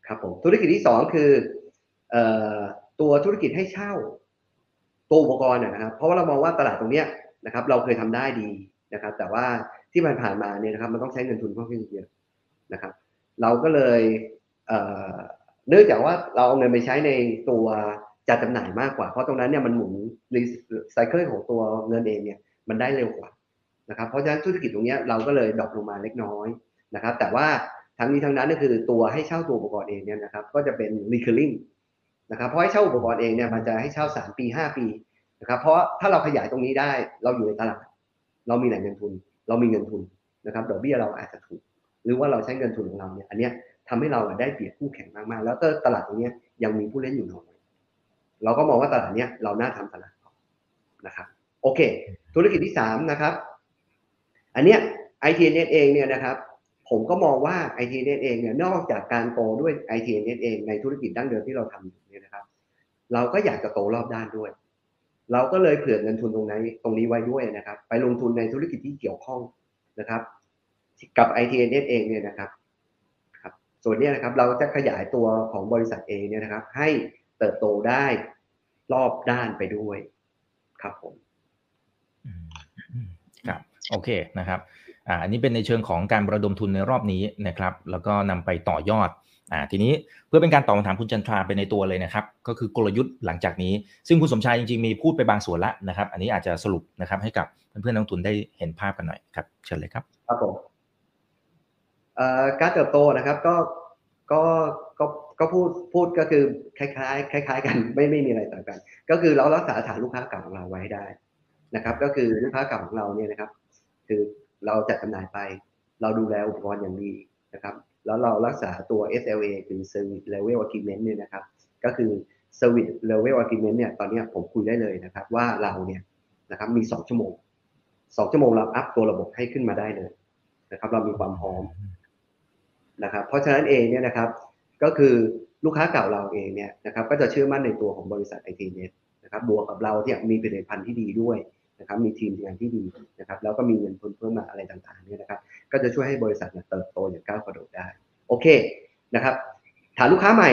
Speaker 3: ครับผมธุรกิจที่สองคืออตัวธุรกิจให้เช่า ตัวอุปกรณ์นะครับเพราะว่าเรามองว่าตลาดตรงนี้นะครับ เราเคยทำได้ดีนะครับ แต่ว่าที่มันผ่านมาเนี่ยนะครับ มันต้องใช้เงินทุนค่อนข้างเยอะนะครับ เราก็เลยเนื่องจากว่าเราเอาเงินไปใช้ในตัวจัดจำหน่ายมากกว่า เพราะตรงนั้นเนี่ยมันหมุนรีไซเคิลของตัวเงินเองเนี่ยมันได้เร็วกว่า นะครับเพราะฉะนั้นธุรกิจตรงนี้เราก็เลย drop ลงมาเล็กน้อยนะครับแต่ว่าทั้งนี้ทั้งนั้นก็คือตัวให้เช่าตัวอุปกรณ์เองเนี่ยนะครับก็จะเป็น recurring นะครับเพราะให้เช่าอุปกรณ์เองเนี่ยมันจะให้เช่า 3 ปี 5 ปีนะครับเพราะถ้าเราขยายตรงนี้ได้เราอยู่ในตลาด เรามีแหล่งเงินทุน เรามีเงินทุนนะครับดอกเบี้ยเราอาจจะถูก หรือว่าเราใช้เงินทุนของเราเนี่ยอันเนี้ยทำให้เราได้เปรียบคู่แข่งมากๆ แล้วก็ตลาดตรงนี้ยังมีผู้เล่นอยู่น้อยเราก็มองว่าตลาดเนี้ยเราน่าทำตลาดนะครับโอเค ธุรกิจที่สามนะครับ อันเนี้ย ITNet เองเนี่ยนะครับผมก็มองว่า ITNet เองเนี่ยนอกจากการโตด้วย ITNet เองในธุรกิจดั้งเดิมที่เราทำอยู่เนี่ยนะครับเราก็อยากจะโตรอบด้านด้วย เราก็เลยเผื่อเงินทุนตรงนี้ตรงนี้ไว้ด้วยนะครับ ไปลงทุนในธุรกิจที่เกี่ยวข้องนะครับ กับ ITNet เองเนี่ยนะครับครับ ส่วนนี้นะครับเราจะขยายตัวของบริษัทเองเนี่ยนะครับ ให้เติบโตได้รอบด้านไปด้วยครับผม
Speaker 2: โอเคนะครับอ่าอันนี้เป็นในเชิงของการระดมทุนในรอบนี้นะครับ แล้วก็นำไปต่อยอดอ่าทีนี้เพื่อเป็นการตอบคำถามคุณจันทราไปในตัวเลยนะครับ ก็คือกลยุทธ์หลังจากนี้ ซึ่งคุณสมชายจริงๆมีพูดไปบางส่วนละนะครับ อันนี้อาจจะสรุปนะครับให้กับเพื่อนๆนักทุนได้เห็นภาพกันหน่อยครับเชิญเลยครับ
Speaker 3: ครับผมการเติบโตนะครับก็ก็ก็ก็พูดพูดก็คือคล้ายๆคล้าย ๆ กันไม่ไม่มีอะไรต่างกัน ก็คือเรารักษาฐานลูกค้าเก่าของเราไว้ได้นะครับ ก็คือลูกค้าเก่าของเราเนี่ยนะครับ คือเราจัดจำหน่ายไป เราดูแลอุปกรณ์อย่างดีนะครับ แล้วเรารักษาตัว SLA คือ Service Level Agreement เนี่ยนะครับ ก็คือ Service Level Agreement เนี่ย ตอนนี้ผมคุยได้เลยนะครับ ว่าเราเนี่ยนะครับมี 2 ชั่วโมง 2 ชั่วโมงเราอัพตัวระบบให้ขึ้นมาได้เลยนะครับ เรามีความพร้อมนะครับ เพราะฉะนั้นเองเนี่ยนะครับ ก็คือลูกค้าเก่าเราเองเนี่ยนะครับ ก็จะเชื่อมั่นในตัวของบริษัท ITNet นะครับ บวกกับเราที่มีผลิตภัณฑ์ที่ดีด้วย นะครับมีทีมงานที่ดีนะครับแล้วก็มีเงินทุนเพิ่มมาอะไรต่างๆเนี่ยนะครับก็จะช่วยให้บริษัทเนี่ยเติบโตอย่างก้าวกระโดดได้โอเคนะครับฐานลูกค้าใหม่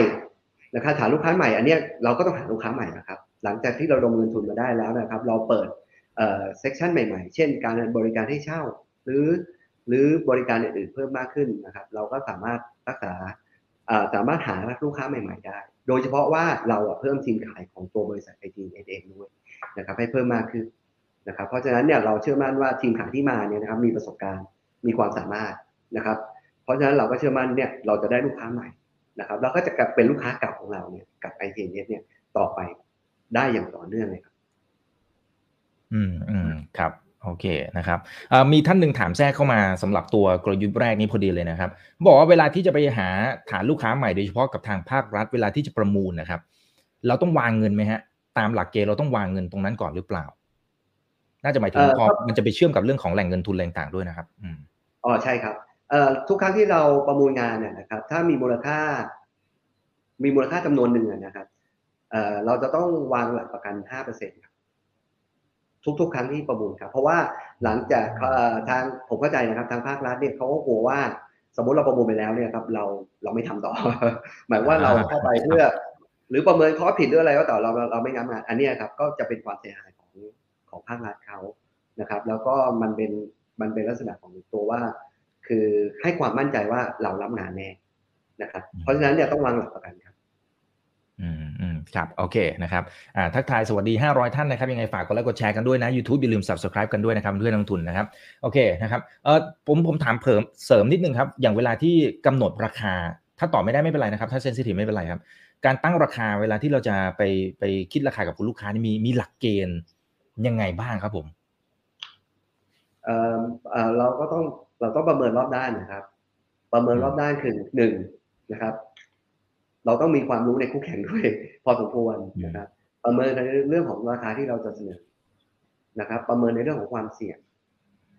Speaker 3: นะครับฐานลูกค้าใหม่อันเนี้ยเราก็ต้องหาลูกค้าใหม่นะครับหลังจากที่เราลงเงินทุนมาได้แล้วนะครับ เราเปิดเอ่อเซกชันใหม่ๆ เช่น การบริการให้เช่า หรือหรือบริการอื่นๆเพิ่มมากขึ้นนะครับ เราก็สามารถรักษาอ่าสามารถหาลูกค้าใหม่ ๆ ได้ โดยเฉพาะว่าเราเพิ่มทีมขายของตัวบริษัทไอทีเองด้วยนะครับให้เพิ่มมากขึ้น นะครับเพราะฉะนั้นเนี่ยเราเชื่อมั่นว่าทีมขายที่มาเนี่ยนะครับมีประสบการณ์มีความสามารถนะครับ เพราะฉะนั้นเราก็เชื่อมั่นเนี่ยเราจะได้ลูกค้าใหม่นะครับเราก็จะกลับเป็นลูกค้าเก่าของเราเนี่ยกับไอทีเนี่ยต่อไปได้อย่างต่อเนื่องเลยครับ
Speaker 2: อืมอืมครับโอเคนะครับมีท่านหนึ่งถามแทรกเข้ามาสำหรับตัวกลยุทธ์แรกนี้พอดีเลยนะครับ บอกว่าเวลาที่จะไปหาฐานลูกค้าใหม่โดยเฉพาะกับทางภาครัฐเวลาที่จะประมูลนะครับ เราต้องวางเงินไหมฮะตามหลักเกณฑ์เราต้องวางเงินตรงนั้นก่อนหรือเปล่า น่าจะหมายถึง
Speaker 3: เอ่อ
Speaker 2: พอ
Speaker 3: ครับ
Speaker 2: มันจะไปเชื่อมกับเรื่องของแหล่งเงินทุนแรงต่างๆด้วยนะครับอืม
Speaker 3: อ๋อใช่ครับเอ่อทุกครั้งที่เราประมูลงานเนี่ยนะครับ ถ้ามีมูลค่า มีมูลค่าจำนวนหนึ่งอะนะครับเอ่อเราจะต้องวางหลักประกันห้าเปอร์เซ็นต์ทุกๆ ครั้งที่ประมูลครับ เพราะว่าหลังจากเอ่อทางผมเข้าใจนะครับ ทางภาครัฐเนี่ยเขาก็กลัวว่า สมมติเราประมูลไปแล้วเนี่ยครับ เราเราไม่ทำต่อ หมายว่าเราเข้าไปเพื่อหรือประเมินข้อผิดหรืออะไรก็ต่อเราเราเราไม่งับงาน อันเนี้ยครับก็จะเป็นความเสียหาย ของของภาครัฐเขานะครับ แล้วก็มันเป็นมันเป็นลักษณะของตัวว่า คือให้ความมั่นใจว่าเรารับงานแน่นะครับ เพราะฉะนั้นเนี่ยต้องวางหลักประกันครับ
Speaker 2: อืมอืมครับ โอเคนะครับอ่าทักทายสวัสดี 500 ท่านนะครับ ยังไงฝากกดไลค์กดแชร์กันด้วยนะ YouTube อย่าลืม Subscribe กันด้วยนะครับเพื่อนนักลงทุนนะครับ โอเคนะครับเออผมผมถามเพิ่มเสริมนิดนึงครับ อย่างเวลาที่กำหนดราคา ถ้าตอบไม่ได้ไม่เป็นไรนะครับ ถ้าเซนซิทีฟไม่เป็นไรครับ การตั้งราคาเวลาที่เราจะไปไปคิดราคากับคุณลูกค้านี่มีมีหลักเกณฑ์ ยังไงบ้างครับผม
Speaker 3: เอ่อเอ่อเราก็ต้องเราต้องประเมินรอบด้านนะครับ ประเมินรอบด้านคือหนึ่งนะครับ เราต้องมีความรู้ในคู่แข่งด้วย พอสมควรนะครับ ประเมินในเรื่องของราคาที่เราจะเสนอนะครับ ประเมินในเรื่องของความเสี่ยง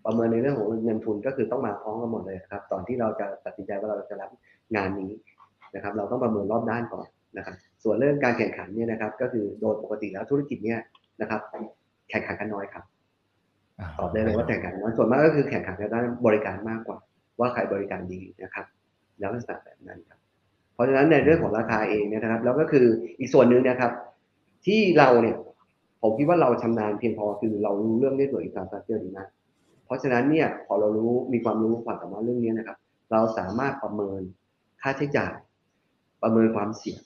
Speaker 3: ประเมินในเรื่องของเงินทุนก็คือต้องมาพร้อมกันหมดเลยครับ ตอนที่เราจะตัดสินใจว่าเราจะรับงานนี้นะครับ เราต้องประเมินรอบด้านก่อนนะครับ ส่วนเรื่องการแข่งขันเนี่ยนะครับ ก็คือโดยปกติแล้วธุรกิจเนี่ยนะครับ แข่งขันกันน้อยครับตอบได้เลยว่าแข่งขันน้อยส่วนมากก็คือแข่งขันกันด้านบริการมากกว่า ว่าใครบริการดีนะครับแล้วลักษณะแบบนั้นครับ เพราะฉะนั้นในเรื่องของราคาเองเนี่ยนะครับ แล้วก็คืออีกส่วนหนึ่งนะครับ ที่เราเนี่ยผมคิดว่าเราชำนาญเพียงพอคือเรารู้เรื่อง network infrastructure ดีมากเพราะฉะนั้นเนี่ยพอเรารู้มีความรู้ความสามารถเรื่องนี้นะครับ เราสามารถประเมินค่าใช้จ่าย ประเมินความเสี่ยง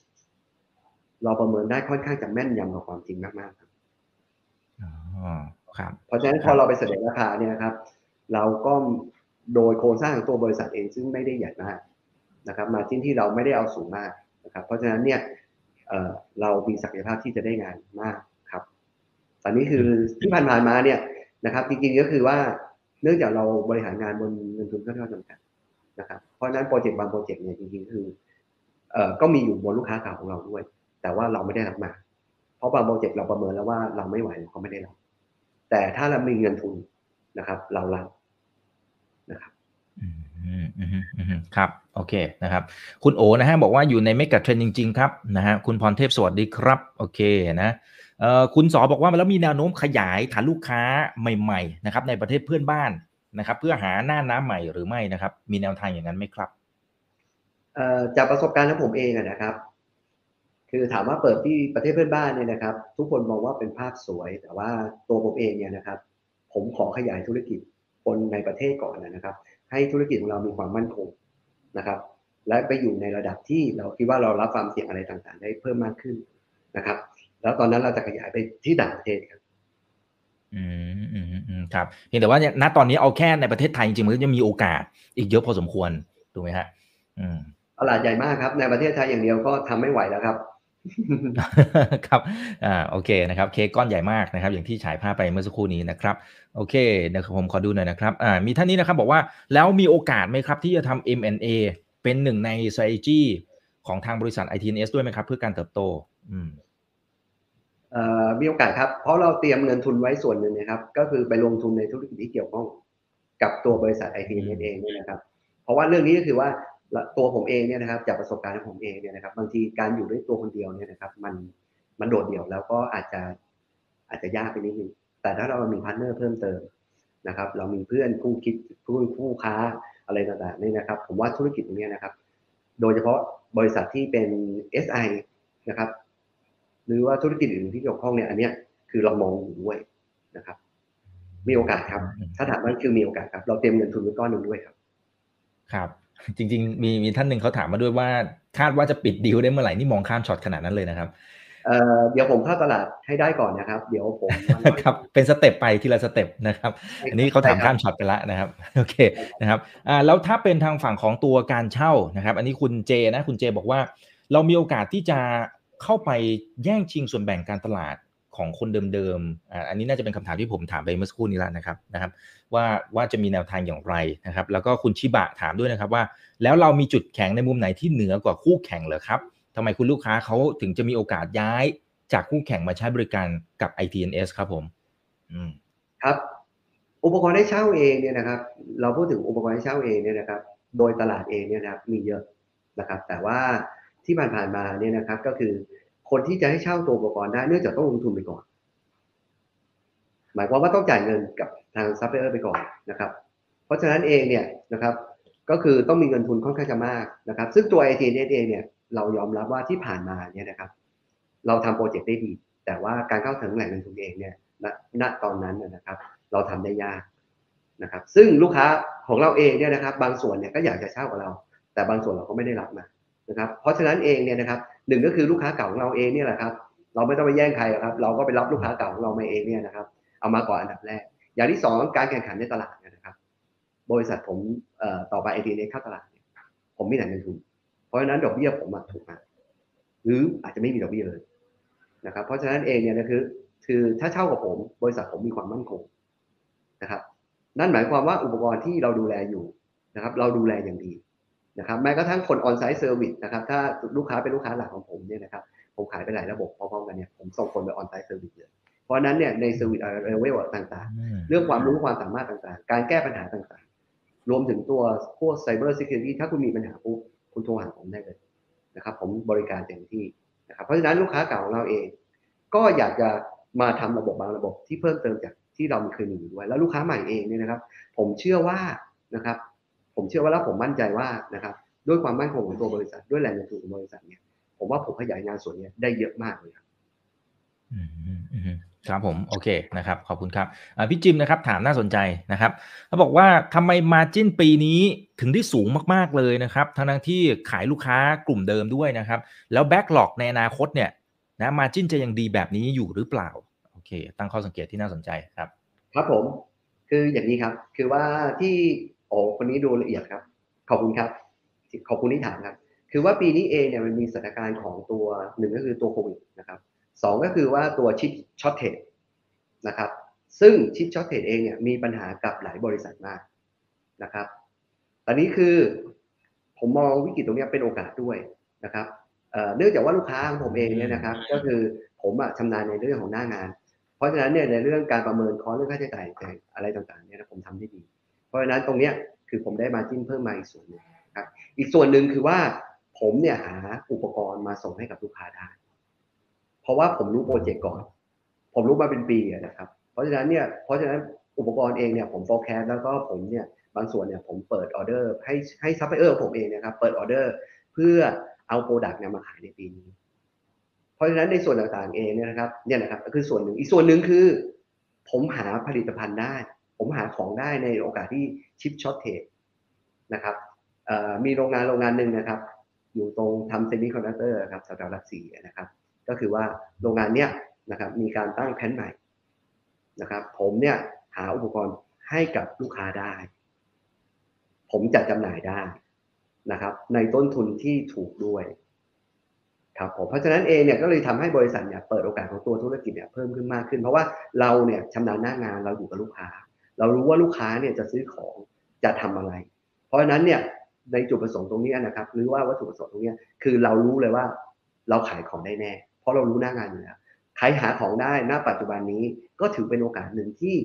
Speaker 3: เราประเมินได้ค่อนข้างจะแม่นยำกับความจริงมากๆครับ
Speaker 2: อ๋อครับ
Speaker 3: เพราะฉะนั้นพอเราไปเสนอราคาเนี่ยนะครับ เราก็โดยโครงสร้างของตัวบริษัทเองซึ่งไม่ได้ใหญ่มากนะครับ มาจิ้นที่เราไม่ได้เอาสูงมากนะครับ เพราะฉะนั้นเนี่ยเอ่อเรามีศักยภาพที่จะได้งานมากครับ ตอนนี้คือที่ผ่านๆมาเนี่ยนะครับ จริงๆก็คือว่าเนื่องจากเราบริหารงานบนเงินทุนค่อนข้างจำกัดนะครับ เพราะฉะนั้นโปรเจกต์บางโปรเจกต์เนี่ยจริงๆคือเอ่อก็มีอยู่บนลูกค้าเก่าของเราด้วย แต่ว่าเราไม่ได้รับมา เพราะบางโปรเจกต์เราประเมินแล้วว่าเราไม่ไหวเราก็ไม่ได้รับ แต่ถ้าเรามีเงินทุนนะครับ เรารับนะครับ
Speaker 2: อืมอืมอืมอืมครับ โอเคนะครับ คุณโอนะฮะบอกว่าอยู่ในเมกะเทรนจริง ๆ ครับนะฮะคุณพรเทพสวัสดีครับ โอเคนะเอ่อคุณสอบอกว่าแล้วมีแนวโน้มขยายฐานลูกค้าใหม่ๆนะครับ ในประเทศเพื่อนบ้านนะครับ เพื่อหาหน้าน้ำใหม่หรือไม่นะครับ มีแนวทางอย่างนั้นไหมครับ
Speaker 3: เอ่อจากประสบการณ์ของผมเองอะนะครับ คือถามว่าเปิดที่ประเทศเพื่อนบ้านเนี่ยนะครับ ทุกคนมองว่าเป็นภาพสวย แต่ว่าตัวผมเองเนี่ยนะครับ ผมขอขยายธุรกิจคนในประเทศก่อนนะครับ ให้ธุรกิจของเรามีความมั่นคงนะครับ และไปอยู่ในระดับที่เราคิดว่าเรารับความเสี่ยงอะไรต่างๆ ได้เพิ่มมากขึ้นนะครับ แล้วตอนนั้นเราจะขยายไปที่ต่างประเทศครับ
Speaker 2: อืมอืมอืมครับเพียงแต่ว่าเนี่ยณตอนนี้เอาแค่ในประเทศไทยจริงๆมันก็ยังมีโอกาส อีกเยอะพอสมควรถูกไหมฮะอืม
Speaker 3: ตลาดใหญ่มากครับ ในประเทศไทยอย่างเดียวก็ทำไม่ไหวแล้วครับ
Speaker 2: ครับอ่าโอเคนะครับเค้กก้อนใหญ่มากนะครับ อย่างที่ฉายภาพไปเมื่อสักครู่นี้นะครับ โอเคเดี๋ยวผมขอดูหน่อยนะครับอ่ามีท่านนี้นะครับบอกว่าแล้วมีโอกาสไหมครับ ที่จะทำ M&A เป็นหนึ่งใน strategy ของทางบริษัท ITNS ด้วยไหมครับ เพื่อการเติบโต อืม
Speaker 3: เอ่อมีโอกาสครับ เพราะเราเตรียมเงินทุนไว้ส่วนหนึ่งนะครับ ก็คือไปลงทุนในธุรกิจที่เกี่ยวข้องกับตัวบริษัทไอทีเเองเนี่ยนะครับ เพราะว่าเรื่องนี้ก็คือว่า ตัวผมเองเนี่ยนะครับจากประสบการณ์ของผมเองเนี่ยนะครับ บางทีการอยู่ด้วยตัวคนเดียวเนี่ยนะครับ มันมันโดดเดี่ยวแล้วก็อาจจะอาจจะยากไปนิดนึงแต่ถ้าเรามี partner เพิ่มเติมนะครับ เรามีเพื่อนคู่คิดคู่คู่ค้าอะไรต่างๆนี่นะครับ ผมว่าธุรกิจตรงนี้นะครับ โดยเฉพาะบริษัทที่เป็น SI นะครับ หรือว่าธุรกิจอื่นที่เกี่ยวข้องเนี่ยอันเนี้ยคือเรามองอยู่ด้วยนะครับ มีโอกาสครับ ถ้าถามว่าคือมีโอกาสครับ เราเตรียมเงินทุนไว้ก้อนหนึ่งด้วยครับ
Speaker 2: ครับ จริง ๆ มีมีท่านหนึ่งเขาถามมาด้วยว่า คาดว่าจะปิดดีลได้เมื่อไหร่นี่มองข้ามช็อตขนาดนั้นเลยนะครับ
Speaker 3: เอ่อเดี๋ยวผมเข้าตลาดให้ได้ก่อนนะครับ เดี๋ยวผม
Speaker 2: ครับเป็น step ไปทีละ step นะครับ อันนี้เขาถามข้ามช็อตไปแล้วนะครับโอเคนะครับอ่าแล้วถ้าเป็นทางฝั่งของตัวการเช่านะครับ อันนี้คุณเจนะคุณเจบอกว่า เรามีโอกาสที่จะเข้าไปแย่งชิงส่วนแบ่งการตลาด ของคนเดิมๆอันนี้น่าจะเป็นคำถามที่ผมถามไปเมื่อสักครู่นี้แล้วนะครับนะครับ ว่าว่าจะมีแนวทางอย่างไรนะครับ แล้วก็คุณชิบะถามด้วยนะครับว่า แล้วเรามีจุดแข็งในมุมไหนที่เหนือกว่าคู่แข่งเหรอครับทำไมคุณลูกค้าเขาถึงจะมีโอกาสย้ายจากคู่แข่งมาใช้บริการกับ ITNS ครับผมอืม
Speaker 3: ครับ อุปกรณ์ให้เช่าเองเนี่ยนะครับ เราพูดถึงอุปกรณ์ให้เช่าเองเนี่ยนะครับ โดยตลาดเองเนี่ยนะครับมีเยอะนะครับ แต่ว่าที่ผ่านๆมาเนี่ยนะครับก็คือ คนที่จะให้เช่าตัวอุปกรณ์ได้เนื่องจากต้องลงทุนไปก่อน หมายความว่าต้องจ่ายเงินกับทางซัพพลายเออร์ไปก่อนนะครับ เพราะฉะนั้นเองเนี่ยนะครับ ก็คือต้องมีเงินทุนค่อนข้างจะมากนะครับ ซึ่งตัว ITNS เองเนี่ยเรายอมรับว่าที่ผ่านมาเนี่ยนะครับ เราทำ project ได้ดี แต่ว่าการเข้าถึงแหล่งเงินทุนเองเนี่ยณตอนนั้นนะครับ เราทำได้ยากนะครับ ซึ่งลูกค้าของเราเองเนี่ยนะครับ บางส่วนเนี่ยก็อยากจะเช่ากับเรา แต่บางส่วนเราก็ไม่ได้รับมานะครับ เพราะฉะนั้นเองเนี่ยนะครับ หนึ่งก็คือลูกค้าเก่าของเราเองเนี่ยแหละครับ เราไม่ต้องไปแย่งใครครับ เราก็ไปรับลูกค้าเก่าของเรามาเองเนี่ยนะครับ เอามาก่อนอันดับแรก อย่างที่สองการแข่งขันในตลาดนะครับ บริษัทผมต่อไปไอทีเนเข้าตลาดผมมีแหล่งเงินทุน เพราะฉะนั้นดอกเบี้ยผมถูกมากหรืออาจจะไม่มีดอกเบี้ยเลยนะครับ เพราะฉะนั้นเองเนี่ยนะคือคือถ้าเช่ากับผมบริษัทผมมีความมั่นคงนะครับ นั่นหมายความว่าอุปกรณ์ที่เราดูแลอยู่นะครับ เราดูแลอย่างดี นะครับแม้กระทั่งคนออนไซต์เซอร์วิสนะครับถ้าลูกค้าเป็นลูกค้าหลักของผมเนี่ยนะครับผมขายไปหลายระบบพร้อมๆกันเนี่ยผมส่งคนไป onsite service เลยเพราะฉะนั้นเนี่ยใน service level ต่าง
Speaker 2: อืม
Speaker 3: ๆเรื่องความรู้ความสามารถต่างๆ การแก้ปัญหาต่างๆ รวมถึงตัวพวก Cyber Security ถ้าคุณมีปัญหาปุ๊บคุณโทรหาผมได้เลยนะครับผมบริการเต็มที่นะครับเพราะฉะนั้นลูกค้าเก่าของเราเอง ก็อยากจะมาทำระบบบางระบบที่เพิ่มเติมจากที่เราเคยมีอยู่ด้วยแล้วลูกค้าใหม่เองเนี่ยนะครับ ผมเชื่อว่านะครับ ผมเชื่อว่าแล้วผมมั่นใจว่านะครับด้วยความมั่นคงของตัวบริษัท ด้วยแหล่งเงินทุนของบริษัทเนี่ยผมว่าผมขยายงานส่วนเนี้ยได้เยอะมากเลยครับ
Speaker 2: อืมอืมอืมครับผมโอเคนะครับ ขอบคุณครับอ่าพี่จิมนะครับถามน่าสนใจนะครับเขาบอกว่าทำไมมาจิ้นปีนี้ถึงได้สูงมากๆเลยนะครับทั้งๆที่ขายลูกค้ากลุ่มเดิมด้วยนะครับ แล้วแบ็กหลอกในอนาคตเนี่ยนะมาจิ้นจะยังดีแบบนี้อยู่หรือเปล่าโอเค ตั้งข้อสังเกตที่น่าสนใจครับ
Speaker 3: ครับผมคืออย่างนี้ครับ คือว่าที่ โอ้คนนี้ดูละเอียดครับ ขอบคุณครับ ขอบคุณที่ถามครับ คือว่าปีนี้เองเนี่ยมันมีสถานการณ์ของตัวหนึ่งก็คือตัวโควิดนะครับสองก็คือว่าตัว chip shortage นะครับ ซึ่ง chip shortage เองเนี่ยมีปัญหากับหลายบริษัทมากนะครับตอนนี้คือผมมองวิกฤตตรงเนี้ยเป็นโอกาสด้วยนะครับเอ่อเนื่องจากว่าลูกค้าของผมเองเนี่ยนะครับ ก็คือผมอะชำนาญในเรื่องของหน้างาน เพราะฉะนั้นเนี่ยในเรื่องการประเมินคอร์สเรื่องค่าใช้จ่ายอะไรต่างๆเนี่ยนะผมทำได้ดี เพราะฉะนั้นตรงเนี้ยคือผมได้ margin เพิ่มมาอีกส่วนหนึ่งครับอีกส่วนหนึ่งคือว่าผมเนี่ยหาอุปกรณ์มาส่งให้กับลูกค้าได้ เพราะว่าผมรู้ project ก่อน ผมรู้มาเป็นปีนะครับ เพราะฉะนั้นเนี่ยเพราะฉะนั้นอุปกรณ์เองเนี่ยผมโฟกัสแล้วก็ผมเนี่ยบางส่วนเนี่ยผมเปิดออเดอร์ให้ให้ซัพพลายเออร์ผมเองนะครับเปิดออเดอร์เพื่อเอา product เนี่ยมาขายในปีนี้ เพราะฉะนั้นในส่วนต่างๆเองเนี่ยนะครับเนี่ยนะครับคือส่วนหนึ่งอีกส่วนหนึ่งคือ ผมหาผลิตภัณฑ์ได้ ผมหาของได้ในโอกาสที่ chip shortage นะครับมีโรงงานโรงงานหนึ่งนะครับ อยู่ตรงทำ semiconductor ครับแถวๆรัสเซียนะครับ ก็คือว่าโรงงานเนี้ยนะครับมีการตั้ง plant ใหม่นะครับ ผมเนี่ยหาอุปกรณ์ให้กับลูกค้าได้ ผมจัดจำหน่ายได้นะครับ ในต้นทุนที่ถูกด้วยครับผมเพราะฉะนั้นเองเนี่ยก็เลยทำให้บริษัทเนี่ยเปิดโอกาสของตัวธุรกิจเนี่ยเพิ่มขึ้นมากขึ้น เพราะว่าเราเนี่ยชำนาญหน้างานเราอยู่กับลูกค้า เรารู้ว่าลูกค้าเนี่ยจะซื้อของจะทำอะไร เพราะฉะนั้นเนี่ยในจุดประสงค์ตรงนี้นะครับ หรือว่าวัตถุประสงค์ตรงนี้คือเรารู้เลยว่าเราขายของได้แน่ เพราะเรารู้หน้างานอยู่แล้วใครหาของได้ณปัจจุบันนี้ก็ถือเป็นโอกาสหนึ่งที่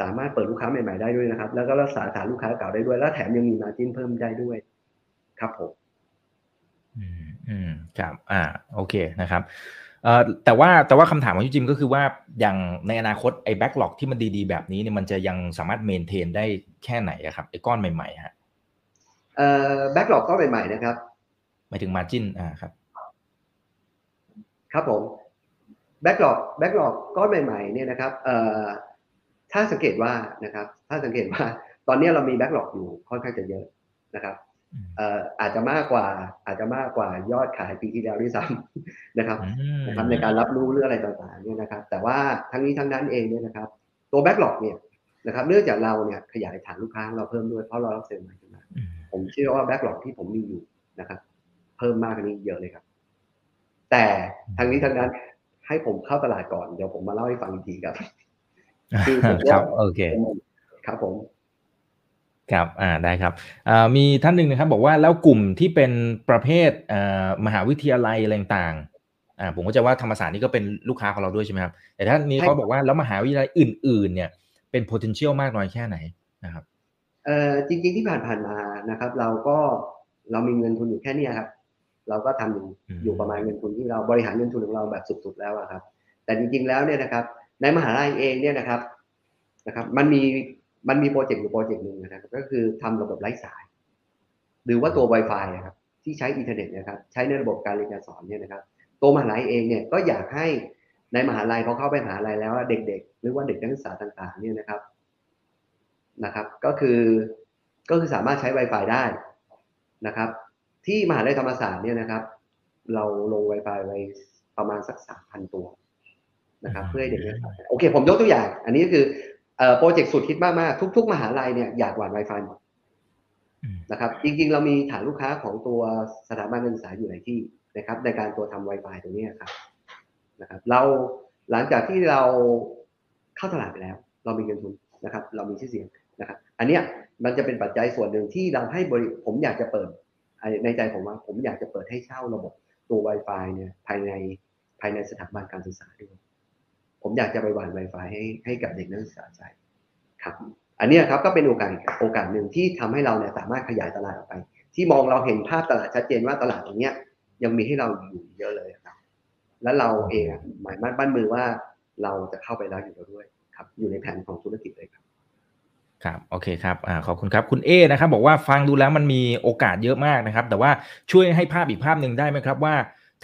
Speaker 3: สามารถเปิดลูกค้าใหม่ๆได้ด้วยนะครับ แล้วก็รักษาฐานลูกค้าเก่าได้ด้วย แล้วแถมยังมีมาจิ้นเพิ่มได้ด้วย ครับผม
Speaker 2: อืมอืมครับ อ่า โอเคนะครับ แต่ว่าแต่ว่าคำถามของพี่จิมก็คือว่าอย่างในอนาคตไอ้แบ็กหลอกที่มันดีๆ แบบนี้เนี่ยมันจะยังสามารถเมนเทนได้แค่ไหนอะครับไอ้ก้อนใหม่ๆฮะ
Speaker 3: เอ่อแบ็กหลอกก็ใหม่ๆนะครับ
Speaker 2: หมายถึง margin อ่าครับ
Speaker 3: ครับผม backlog backlog ก้อนใหม่ๆเนี่ยนะครับเอ่อถ้าสังเกตว่านะครับ ถ้าสังเกตว่า ตอนนี้เรามี backlog อยู่ค่อนข้างจะเยอะนะครับเอ่ออาจจะมากกว่า อาจจะมากกว่ายอดขายปีที่แล้วด้วยซ้ำนะครับ
Speaker 2: อืม
Speaker 3: นะครับ ในการรับรู้เรื่องอะไรต่างๆเนี่ยนะครับ แต่ว่าทั้งนี้ทั้งนั้นเองเนี่ยนะครับ ตัว backlog เนี่ยนะครับเนื่องจากเราเนี่ยขยายฐานลูกค้าของเราเพิ่มด้วยเพราะเรารับเซลล์ใหม่ขึ้นมา
Speaker 2: อืม
Speaker 3: ผมเชื่อว่า backlog ที่ผมมีอยู่นะครับ เพิ่มมากกว่านี้เยอะเลยครับ แต่ทางนี้ทางนั้นให้ผมเข้าตลาดก่อนเดี๋ยวผมมาเล่าให้ฟังอีกทีครับคือผม
Speaker 2: ค
Speaker 3: ว่า
Speaker 2: รับโอเค
Speaker 3: ครับผม
Speaker 2: ครับอ่าได้ครับอ่ามีท่านหนึ่งนะครับ บอกว่าแล้วกลุ่มที่เป็นประเภทอ่ามหาวิทยาลัยอะไรต่างๆอ่าผมก็จะว่าธรรมศาสตร์นี่ก็เป็นลูกค้าของเราด้วยใช่ไหมครับ แต่ท่านนี้
Speaker 3: ใช่
Speaker 2: เขาบอกว่าแล้วมหาวิทยาลัยอื่น ๆ เนี่ยเป็น potential มากน้อยแค่ไหนนะครับ
Speaker 3: เอ่อจริง ๆที่ผ่านๆมานะครับ เราก็เรามีเงินทุนอยู่แค่เนี้ยครับ เราก็ทำอยู่
Speaker 2: อืม
Speaker 3: อยู่ประมาณเงินทุนที่เราบริหารเงินทุนของเราแบบสุดๆแล้วอะครับ แต่จริงๆแล้วเนี่ยนะครับ ในมหาลัยเองเนี่ยนะครับนะครับ มันมี มันมีโปรเจกต์อยู่โปรเจกต์หนึ่งนะครับก็คือทำระบบไร้สาย หรือว่าตัว Wi-Fi นะครับที่ใช้อินเทอร์เน็ตนะครับใช้ในระบบการเรียนการสอนเนี่ยนะครับตัวมหาลัยเองเนี่ยก็อยากให้ในมหาลัยเขาเข้าไปมหาลัยแล้วเด็ก ๆ หรือว่าเด็กนักศึกษาต่างๆเนี่ยนะครับนะครับ ก็คือก็คือสามารถใช้ Wi-Fi ได้นะครับ ที่มหาลัยธรรมศาสตร์เนี่ยนะครับ เราลง Wi-Fi ไว้ประมาณสักสามพันตัวนะครับ เพื่อให้เด็กนักศึกษาโอเค ผมยกตัวอย่าง อันนี้ก็คือ โปรเจกต์สุดฮิตมากๆ ทุก ๆ มหาลัยเนี่ยอยากหวาน Wi-Fi หมดนะครับ จริง ๆ เรามีฐานลูกค้าของตัวสถาบันการศึกษาอยู่หลายที่นะครับ ในการตัวทำ Wi-Fi ตรงนี้ครับนะครับ เราหลังจากที่เราเข้าตลาดไปแล้ว เรามีเงินทุนนะครับ เรามีชื่อเสียงนะครับ อันเนี้ยมันจะเป็นปัจจัยส่วนหนึ่งที่เราให้บริผมอยากจะเปิด ในใจผมว่าผมอยากจะเปิดให้เช่าระบบตัว Wi-Fi เนี่ยภายในภายในสถาบันการศึกษาด้วย ผมอยากจะไปวาน Wi-Fi ให้ให้กับเด็กนักศึกษาใช้ครับ อันนี้ครับก็เป็นโอกาสโอกาสหนึ่งที่ทำให้เราเนี่ยสามารถขยายตลาดออกไป ที่มองเราเห็นภาพตลาดชัดเจนว่าตลาดตรงเนี้ยยังมีให้เราอยู่เยอะเลยครับ แล้วเราเองหมายมั่นบ้านมือว่าเราจะเข้าไปแล้วอยู่แล้วด้วยครับ อยู่ในแผนของธุรกิจเลยครับ
Speaker 2: ครับโอเคครับอขอบคุณครับคุณเอนะครับ บอกว่าฟังดูแล้วมันมีโอกาสเยอะมากนะครับ แต่ว่าช่วยให้ภาพอีกภาพหนึ่งได้ไหมครับว่า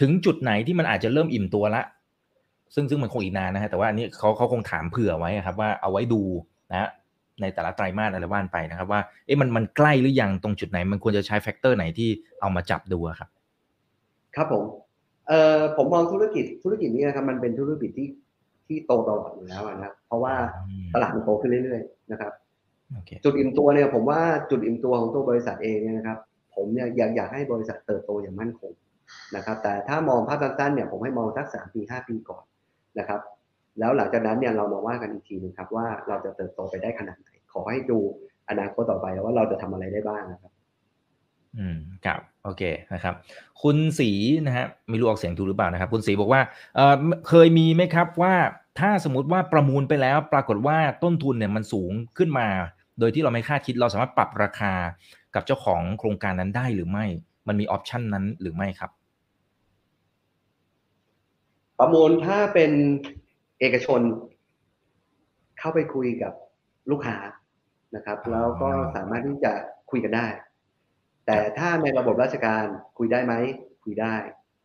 Speaker 2: ถึงจุดไหนที่มันอาจจะเริ่มอิ่มตัวละ ซึ่งซึ่งมันคงอีกนานนะฮะแต่ว่าอันนี้เขาเขาคงถามเผื่อไว้ครับว่าเอาไว้ดูนะในแต่ละไตรมาสอะไรว่านไปนะครับว่าเอ๊ะมันมันใกล้หรือยังตรงจุดไหน มันควรจะใช้แฟกเตอร์ไหนที่เอามาจับดูครับ
Speaker 3: ครับผมเอ่อผมมองธุรกิจธุรกิจนี้นะครับ มันเป็นธุรกิจที่ที่โตตลอดอยู่แล้วนะครับเพราะว่าตลาดมันโตขึ้นเรื่อยๆนะครับ
Speaker 2: okay.
Speaker 3: จุดอิ่มตัวเนี่ยผมว่าจุดอิ่มตัวของตัวบริษัทเองเนี่ยนะครับ ผมเนี่ยอยากอยากให้บริษัทเติบโตอย่างมั่นคงนะครับ แต่ถ้ามองภาพสั้นๆเนี่ยผมให้มองสักสามปีห้าปีก่อน นะครับ แล้วหลังจากนั้นเนี่ยเรามาว่ากันอีกทีนึงครับว่าเราจะเติบโตไปได้ขนาดไหน ขอให้ดูอนาคตต่อไปว่าเราจะทำอะไรได้บ้างนะครับ
Speaker 2: อืมครับโอเคนะครับ คุณสีนะฮะไม่รู้ออกเสียงถูกหรือเปล่านะครับ คุณสีบอกว่าเออเคยมีไหมครับว่าถ้าสมมติว่าประมูลไปแล้ว ปรากฏว่าต้นทุนเนี่ยมันสูงขึ้นมา โดยที่เราไม่คาดคิดเราสามารถปรับราคากับเจ้าของโครงการนั้นได้หรือไม่ มันมีออปชันนั้นหรือไม่ครับ
Speaker 3: ประมูลถ้าเป็นเอกชน เข้าไปคุยกับลูกค้านะครับ แล้วก็สามารถที่จะคุยกันได้ แต่ถ้าในระบบราชการคุยได้ไหมคุยได้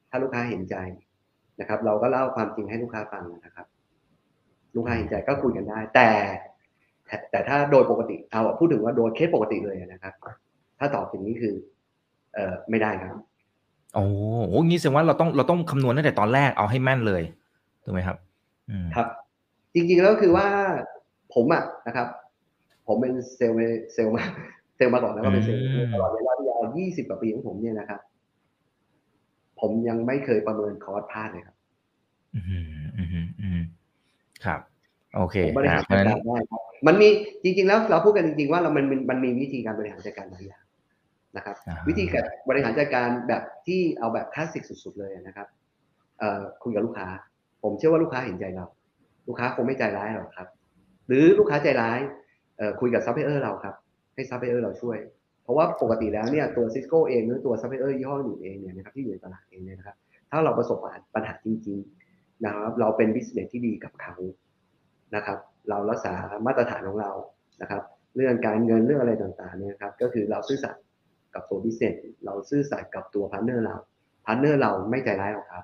Speaker 3: ถ้าลูกค้าเห็นใจนะครับ เราก็เล่าความจริงให้ลูกค้าฟังนะครับ ลูกค้าเห็นใจก็คุยกันได้ แต่แต่ถ้าโดยปกติเอาพูดถึงว่าโดยเคสปกติเลยนะครับ ถ้าตอบอย่างนี้คือ เอ่อไม่ได้ครับ
Speaker 2: โอ้โหงี้แสดงว่าเราต้องเราต้องคำนวณตั้งแต่ตอนแรกเอาให้แม่นเลยถูกไหมครับ
Speaker 3: ครับ จริงๆแล้วคือว่าผมอะนะครับ ผมเป็นเซลล์เซลล์มาเซลล์มาก่อนแล้วก็เป็นเซลล์ตลอดเวลาที่ยาว20กว่าปีของผมเนี่ยนะครับ ผมยังไม่เคยประเมินคอร์สพลาดเลยครับ
Speaker 2: อืมอืมอืมครับ โอเค
Speaker 3: ผมบริหารจัดการได้ครับมันมีจริง ๆ แล้วเราพูดกันจริง ๆ ว่าเรามันมันมีวิธีการบริหารจัดการบางอย่าง นะครับ วิธีการบริหารจัดการแบบที่เอาแบบคลาสสิกสุด ๆ เลยนะครับเอ่อคุยกับลูกค้า ผมเชื่อว่าลูกค้าเห็นใจเรา ลูกค้าคงไม่ใจร้ายหรอกครับ หรือลูกค้าใจร้ายเอ่อคุยกับซัพพลายเออร์เราครับให้ซัพพลายเออร์เราช่วย เพราะว่าปกติแล้วเนี่ยตัว Cisco เองหรือตัวซัพพลายเออร์ยี่ห้ออื่นเองเนี่ยนะครับที่อยู่ในตลาดเองเนี่ยนะครับ ถ้าเราประสบปัญหาจริงๆนะครับเราเป็น business ที่ดีกับเขานะครับ เรารักษามาตรฐานของเรานะครับ เรื่องการเงินเรื่องอะไรต่างๆเนี่ยครับก็คือเราซื่อสัตย์ กับตัว business เราซื่อสัตย์กับตัว partner เรา partner เราไม่ใจร้ายหรอกครับ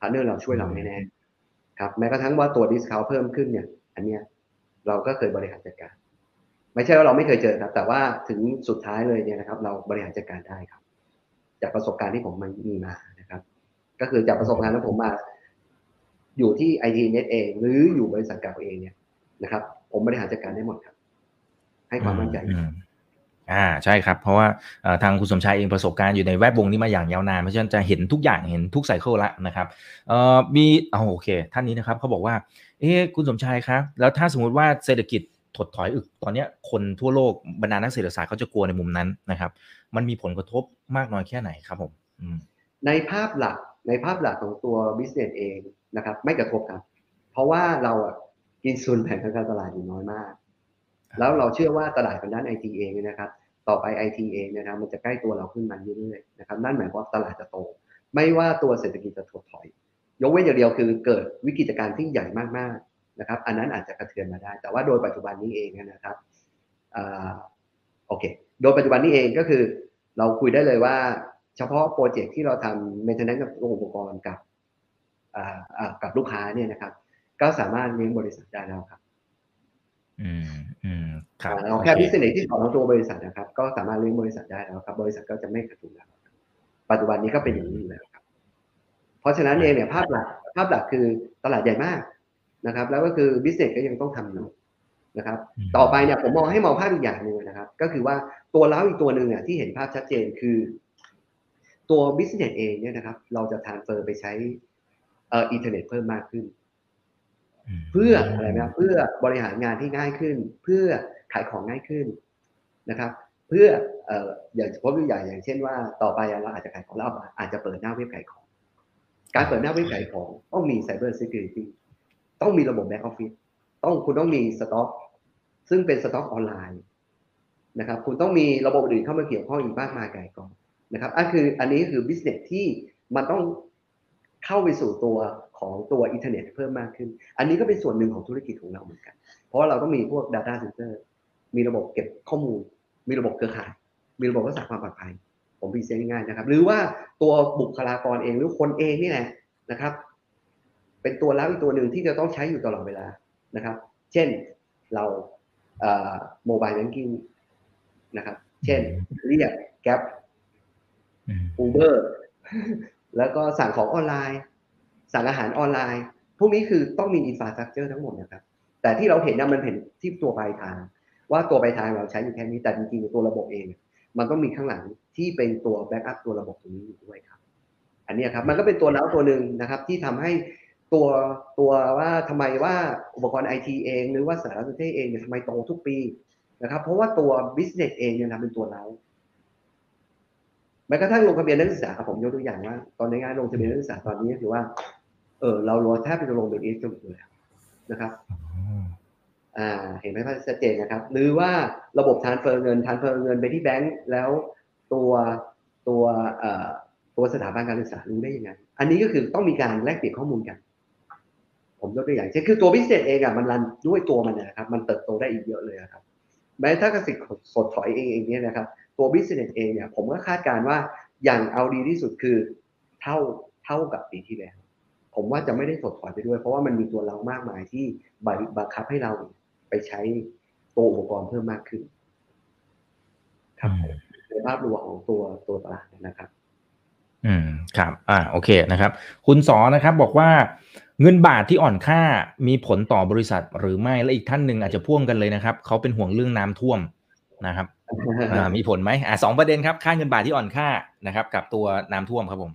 Speaker 3: partner เราช่วยเราแน่ๆครับแม้กระทั่งว่าตัว discount เพิ่มขึ้นเนี่ย อันเนี้ยเราก็เคยบริหารจัดการ ไม่ใช่ว่าเราไม่เคยเจอครับ แต่ว่าถึงสุดท้ายเลยเนี่ยนะครับ เราบริหารจัดการได้ครับ จากประสบการณ์ที่ผมมันมีมานะครับ ก็คือจากประสบการณ์ที่ผมมา อยู่ที่ไอทีเน็ตเอง หรืออยู่บริษัทเก่าเองเนี่ยนะครับ ผมบริหารจัดการได้หมดครับ ให้ความมั่นใจ
Speaker 2: อ่าใช่ครับ เพราะว่าทางคุณสมชายเองประสบการณ์อยู่ในแวดวงนี้มาอย่างยาวนาน เพราะฉะนั้นจะเห็นทุกอย่างเห็นทุกไซเคิลละนะครับเอ่อมีเอาโอเค ท่านนี้นะครับเขาบอกว่าเอ๊คุณสมชายครับ แล้วถ้าสมมุติว่าเศรษฐกิจถดถอยอึกตอนนี้คนทั่วโลกบรรดานักเศรษฐศาสตร์เขาจะกลัวในมุมนั้นนะครับ มันมีผลกระทบมากน้อยแค่ไหนครับผม
Speaker 3: ในภาพหลักในภาพหลักของตัวบิสเนสเองนะครับ ไม่กระทบครับ เพราะว่าเราอะกินส่วนแบ่งทางการตลาดอยู่น้อยมาก แล้วเราเชื่อว่าตลาดทางด้านไอทีเองนะครับ ต่อไปไอทีเองนะครับมันจะใกล้ตัวเราขึ้นมาเรื่อยๆนะครับนั่นหมายความว่าตลาดจะโต ไม่ว่าตัวเศรษฐกิจจะถดถอย ยกเว้นอย่างเดียวคือเกิดวิกฤตการณ์ที่ใหญ่มากๆนะครับ อันนั้นอาจจะกระเทือนมาได้ แต่ว่าโดยปัจจุบันนี้เองนะครับอโอเค โดยปัจจุบันนี้เองก็คือ เราคุยได้เลยว่า เฉพาะโปรเจกต์ที่เราทำ maintenance กับอุปกรณ์กับกับลูกค้าเนี่ยนะครับ ก็สามารถเลี้ยงบริษัทได้แล้วครับ
Speaker 2: อืมอืมครับ
Speaker 3: เราแค่
Speaker 2: โอ
Speaker 3: พิเศษที่ของตัวบริษัทนะครับ ก็สามารถเลี้ยงบริษัทได้แล้วครับ บริษัทก็จะไม่ขาดทุนแล้วครับปัจจุบันนี้ก็เป็นอย่างนี้อยู่แล้วครับ เพราะฉะนั้นเองเนี่ยภาพหลักภาพหลักคือตลาดใหญ่มากนะครับ แล้วก็คือ business ก็ยังต้องทำอยู่นะครับ
Speaker 2: ม
Speaker 3: ต่อไปเนี่ยผมมองให้มองภาพอีกอย่างหนึ่งนะครับ ก็คือว่าตัวเร้าอีกตัวหนึ่งเนี่ยที่เห็นภาพชัดเจนคือ ตัว business เองเนี่ยนะครับ เราจะ transfer ไปใช้เอ่ออินเทอร์เน็ตเพิ่มมากขึ้น
Speaker 2: ม
Speaker 3: เพื่ออะไรนะเพื่อบริหารงานที่ง่ายขึ้น เพื่อขายของง่ายขึ้นนะครับ เพื่อเอ่ออย่างพบตัวอย่างอย่างเช่นว่า ต่อไปเราอาจจะขายของเราอาจจะเปิดหน้าเว็บขายของ การเปิดหน้าเว็บขายของต้องมี Cyber Security ต้องมีระบบ Back Office ต้องคุณต้องมีสต็อกซึ่งเป็นสต็อกออนไลน์นะครับ คุณต้องมีระบบอื่นเข้ามาเกี่ยวข้องอีกมากมายก่ายกองนะครับอันคืออันนี้คือ business ที่มันต้องเข้าไปสู่ตัว ของตัวอินเทอร์เน็ตเพิ่มมากขึ้น อันนี้ก็เป็นส่วนหนึ่งของธุรกิจของเราเหมือนกัน เพราะว่าเราต้องมีพวก Data Center มีระบบเก็บข้อมูล มีระบบเครือข่าย มีระบบรักษาความปลอดภัย ผม present ง่ายๆนะครับ หรือว่าตัวบุคลากรเองหรือคนเองนี่แหละนะครับ เป็นตัวรับอีกตัวหนึ่งที่จะต้องใช้อยู่ตลอดเวลานะครับ เช่นเราโมบายแบงกิ้งนะครับ เช่นเรียกแก๊ป
Speaker 2: อืม
Speaker 3: อูเบอร์แล้วก็สั่งของออนไลน์ สั่งอาหารออนไลน์ พวกนี้คือต้องมีอินฟ a าสตรั c เจอร์ทั้งหมดนะครับ แต่ที่เราเห็นนะมันเห็นที่ตัวปลายทาง ว่าตัวปลายทางเราใช้อยู่แค่นี้แต่จริงๆตัวระบบเอง มันต้องมีข้างหลังที่เป็นตัว backup ตัวระบบตรงนี้อยู่ด้วยครับ อันนี้ครับมันก็เป็นตัวเร้าตัวหนึ่งนะครับ ที่ทำให้ตัวตัวว่าทำไมว่าอุปกรณ์ไอทีเอง หรือว่าสารสนเทศเองเนี่ยทำไมโตทุกปีนะครับ เพราะว่าตัว business เองเนี่ยนะเป็นตัวเร้าแม้กระทั่งลงทะเบียนนักศึกษาผมยกตัวอย่างว่า ตอนในงานลงทะเบียนนักศึกษาตอนนี้ก็คือว่า เออเราแทบจะลงเป็นเอสกันหมดเลยนะครับอ่าเห็นไหมภาพชัดเจนนะครับ หรือว่าระบบ transfer เงิน transfer เงินไปที่แบงก์แล้วตัวตัวเอ่อตัวสถาบันการศึกษารู้ได้ยังไงอันนี้ก็คือต้องมีการแลกเปลี่ยนข้อมูลกัน ผมยกตัวอย่างเช่นคือตัว business เองอะมัน run ด้วยตัวมันนะครับ มันเติบโตได้อีกเยอะเลยครับแม้ถ้าเศรษฐกิจถดถอยเองเองเนี่ยนะครับ ตัว business เองเนี่ยผมก็คาดการณ์ว่าอย่างเอาดีที่สุดคือเท่าเท่ากับปีที่แล้ว ผมว่าจะไม่ได้ถดถอยไปด้วย เพราะว่ามันมีตัวเรามากมายที่บังคับให้เราไปใช้ตัวอุปกรณ์เพิ่มมากขึ้น ครับผมในภาพรวมของตัวตัวตลาดนะครับ
Speaker 2: อืมครับ อ่า โอเคนะครับ คุณสอนะครับ บอกว่าเงินบาทที่อ่อนค่ามีผลต่อบริษัทหรือไม่และอีกท่านหนึ่งอาจจะพ่วงกันเลยนะครับเขาเป็นห่วงเรื่องน้ำท่วมนะครับอ่ามีผลไหมอ่าสองประเด็นครับ ค่าเงินบาทที่อ่อนค่านะครับ กับตัวน้ำท่วมครับผม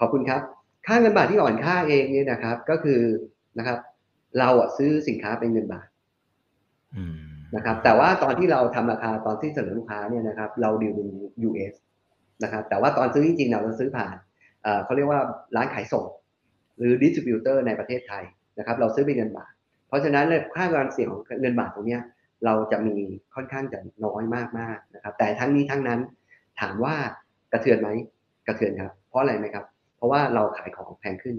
Speaker 3: ขอบคุณครับ ค่าเงินบาทที่อ่อนค่าเองเนี่ยนะครับ ก็คือนะครับ เราอะซื้อสินค้าเป็นเงินบาทนะครับ แต่ว่าตอนที่เราทำราคาตอนที่เสนอลูกค้าเนี่ยนะครับ เราดีลเป็น US นะครับ แต่ว่าตอนซื้อจริงๆเราซื้อผ่านเขาเรียกว่าร้านขายส่ง หรือดิสติบิวเตอร์ในประเทศไทยนะครับ เราซื้อเป็นเงินบาท เพราะฉะนั้นค่าการเสี่ยงของเงินบาทตรงเนี้ยเราจะมีค่อนข้างจะน้อยมากๆนะครับ แต่ทั้งนี้ทั้งนั้นถามว่ากระเทือนไหมกระเทือนครับ เพราะอะไรไหมครับ เพราะว่าเราขายของแพงขึ้น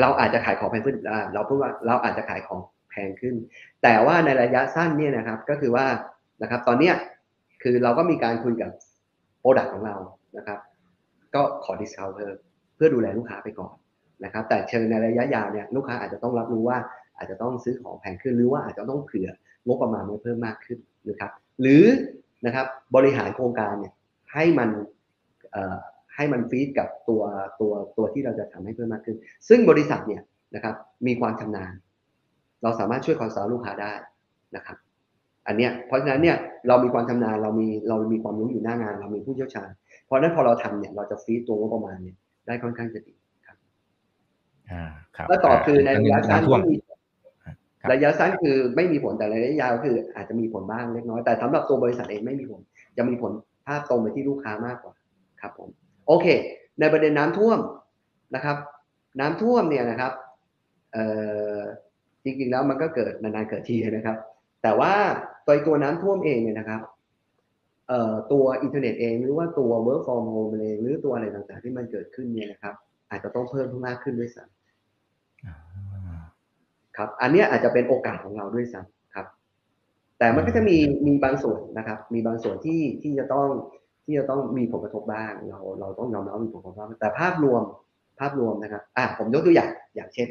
Speaker 3: เราอาจจะขายของแพงขึ้นเราพูดว่าเราอาจจะขายของแพงขึ้น แต่ว่าในระยะสั้นเนี่ยนะครับก็คือว่านะครับ ตอนเนี้ยคือเราก็มีการคุยกับ product ของเรานะครับ ก็ขอ discount เพิ่มเพื่อดูแลลูกค้าไปก่อนนะครับ แต่เชิงในระยะยาวเนี่ยลูกค้าอาจจะต้องรับรู้ว่าอาจจะต้องซื้อของแพงขึ้นหรือว่าอาจจะต้องเผื่องบประมาณไว้เพิ่มมากขึ้นนะครับ หรือนะครับบริหารโครงการเนี่ยให้มัน ให้มันฟีดกับตัวตัวตัวที่เราจะทำให้เพิ่มมากขึ้น ซึ่งบริษัทเนี่ยนะครับมีความชำนาญ เราสามารถช่วยคอนซัลท์ลูกค้าได้นะครับ อันเนี้ยเพราะฉะนั้นเนี่ยเรามีความชำนาญเรามีเรามีความรู้อยู่หน้างาน เรามีผู้เชี่ยวชาญ เพราะฉะนั้นพอเราทำเนี่ยเราจะฟีดตัวงบประมาณเนี่ยได้ค่อนข้างจะดีครับ
Speaker 2: อ่าครับ
Speaker 3: แล้วต่อคือในระยะสั้น
Speaker 2: น้ำท่วม
Speaker 3: ที่
Speaker 2: ครับ
Speaker 3: ระยะสั้นคือไม่มีผลแต่ระยะยาวคืออาจจะมีผลบ้างเล็กน้อยแต่สำหรับตัวบริษัทเองไม่มีผล จะมีผลภาพตรงไปที่ลูกค้ามากกว่าครับผม โอเค ในประเด็นน้ำท่วมนะครับ น้ำท่วมเนี่ยนะครับจริงๆแล้วมันก็เกิดนานๆเกิดทีนะครับ แต่ว่าตัวตัวน้ำท่วมเองเนี่ยนะครับตัวอินเทอร์เน็ตเองหรือว่าตัว work from home เองหรือตัวอะไรต่างๆ ที่มันเกิดขึ้นเนี่ยนะครับ อาจจะต้องเพิ่มมากขึ้นด้วยซ้ำครับ อันนี้อาจจะเป็นโอกาสของเราด้วยซ้ำครับ แต่มันก็จะมีมีบางส่วนนะครับ มีบางส่วนที่ที่จะต้อง ที่จะต้องมีผลกระทบบ้าง เราเราต้องยอมรับว่ามีผลกระทบบ้างแต่ภาพรวมภาพรวมนะครับอะผมยกตัวอย่างอย่างเช่น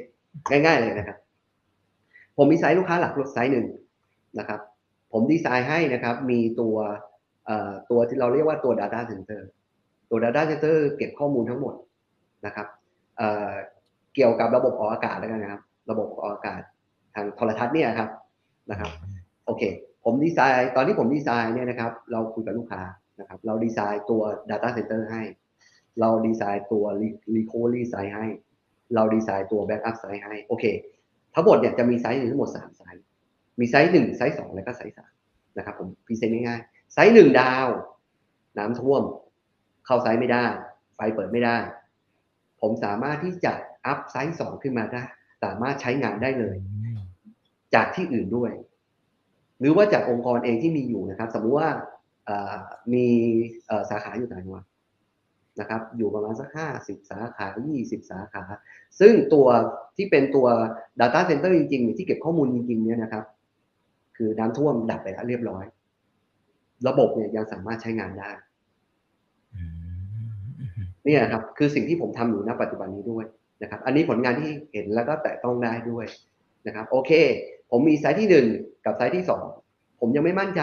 Speaker 3: ง่าย ๆ เลยนะครับ ผมมีไซส์ลูกค้าหลักไซส์หนึ่งนะครับ ผมดีไซน์ให้นะครับ มีตัวเอ่อตัวที่เราเรียกว่าตัว Data Center ตัว Data Center เก็บข้อมูลทั้งหมดนะครับเอ่อเกี่ยวกับระบบออกอากาศแล้วกันนะครับ ระบบออกอากาศทางโทรทัศน์เนี่ยครับนะครับ โอเค ผมดีไซน์ตอนที่ผมดีไซน์เนี่ยนะครับ เราคุยกับลูกค้า นะครับเราดีไซน์ตัว Data Center ให้ เราดีไซน์ตัว Recovery Site ให้ เราดีไซน์ตัว Backup Site ให้โอเคทั้งหมดเนี่ยจะมี site ทั้งหมด3 site มี site หนึ่ง site สองแล้วก็ site สามนะครับผม present ง่ายๆ site หนึ่ง down น้ำท่วม เข้า site ไม่ได้ ไฟเปิดไม่ได้ ผมสามารถที่จะ up site สองขึ้นมาได้ สามารถใช้งานได้เลย จากที่อื่นด้วย หรือว่าจากองค์กรเองที่มีอยู่นะครับ สมมุติว่า มีสาขาอยู่ต่างจังหวัดนะครับ อยู่ประมาณสักห้าสิบสาขายี่สิบสาขา ซึ่งตัวที่เป็นตัว Data Center จริงๆ ที่เก็บข้อมูลจริงๆ เนี่ยนะครับ คือน้ำท่วมดับไปแล้วเรียบร้อย ระบบเนี่ยยังสามารถใช้งานได้นี่นะครับ คือสิ่งที่ผมทำอยู่ณปัจจุบันนี้ด้วยนะครับ อันนี้ผลงานที่เห็นแล้วก็แตะต้องได้ด้วยนะครับ โอเค ผมมีไซต์ที่หนึ่งกับไซต์ที่สองผมยังไม่มั่นใจ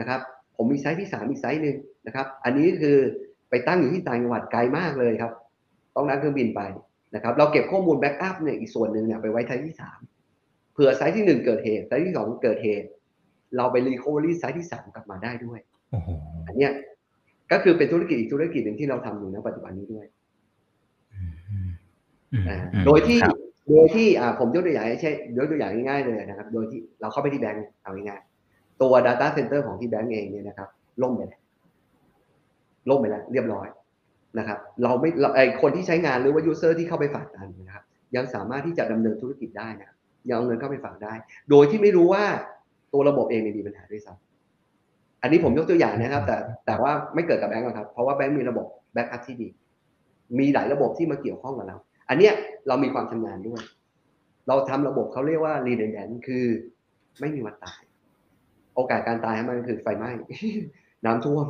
Speaker 3: นะครับ ผมมีไซต์ที่สามอีกไซต์หนึ่งนะครับ อันนี้คือไปตั้งอยู่ที่ต่างจังหวัดไกลมากเลยครับ ต้องนั่งเครื่องบินไปนะครับ เราเก็บข้อมูล backup เนี่ยอีกส่วนหนึ่งเนี่ยไปไว้ site ที่สามเผื่อ site ที่หนึ่งเกิดเหตุ site ที่สองเกิดเหตุ เราไป recovery site ที่สามกลับมาได้ด้วยอันเนี้ยก็คือเป็นธุรกิจอีกธุรกิจหนึ่งที่เราทำอยู่ในปัจจุบันนี้ด้วยโดยที่โดยที่อ่าผมยกตัวอย่างใช่ยกตัวอย่างง่ายๆเลยนะครับ โดยที่เราเข้าไปที่แบงก์เอาง่ายๆ ตัว Data Center ของที่แบงก์เองเนี่ยนะครับล่มไปแล้วล่มไปแล้วเรียบร้อยนะครับ เราไม่ไอคนที่ใช้งานหรือว่า user ที่เข้าไปฝากกันนะครับ ยังสามารถที่จะดำเนินธุรกิจได้นะยังเอาเงินเข้าไปฝากได้ โดยที่ไม่รู้ว่าตัวระบบเองมีปัญหาด้วยซ้ำอันนี้ผมยกตัวอย่างนะครับ แต่แต่ว่าไม่เกิดกับแบงก์ครับ เพราะว่าแบงก์มีระบบ backup ที่ดี มีหลายระบบที่มาเกี่ยวข้องกับเรา อันเนี้ยเรามีความชำนาญด้วย เราทำระบบเขาเรียกว่า redundant คือไม่มีวันตาย โอกาสการตายมันคือไฟไหม้ น้ำท่วม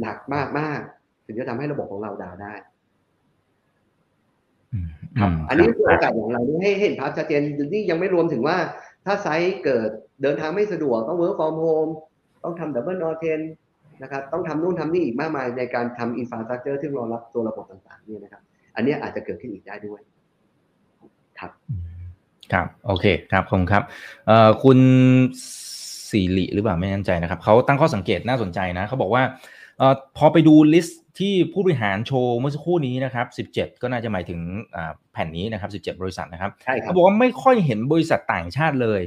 Speaker 3: หนักมากมากถึงจะทำให้ระบบของเราด่าได้ครับอันนี้คือโอกาสของเราให้เห็นภาพชัดเจนนี่ยังไม่รวมถึงว่า ถ้าไซต์เกิดเดินทางไม่สะดวกต้อง work from home ต้องทำ double n o t e n นะครับต้องทำนู่นทำนี่อีกมากมายในการทำ infrastructure ที่รองรับตัวระบบต่างๆ เนี่ยนะครับ อันนี้อาจจะเกิดขึ้นอีกได้ด้วย ครับ
Speaker 2: ครับ โอเค ครับผมครับ เอ่อคุณสิ ริหรือเปล่าไม่แน่ใจนะครับเขาตั้งข้อสังเกตน่าสนใจนะเขาบอกว่าเอ่อพอไปดู list ที่ผู้บริหารโชว์เมื่อสักครู่นี้นะครับ 17 ก็น่าจะหมายถึงแผ่นนี้นะครับ 17 บริษัทนะครับเขาบอกว่าไม่ค่อยเห็นบริษัทต่างชาติเลย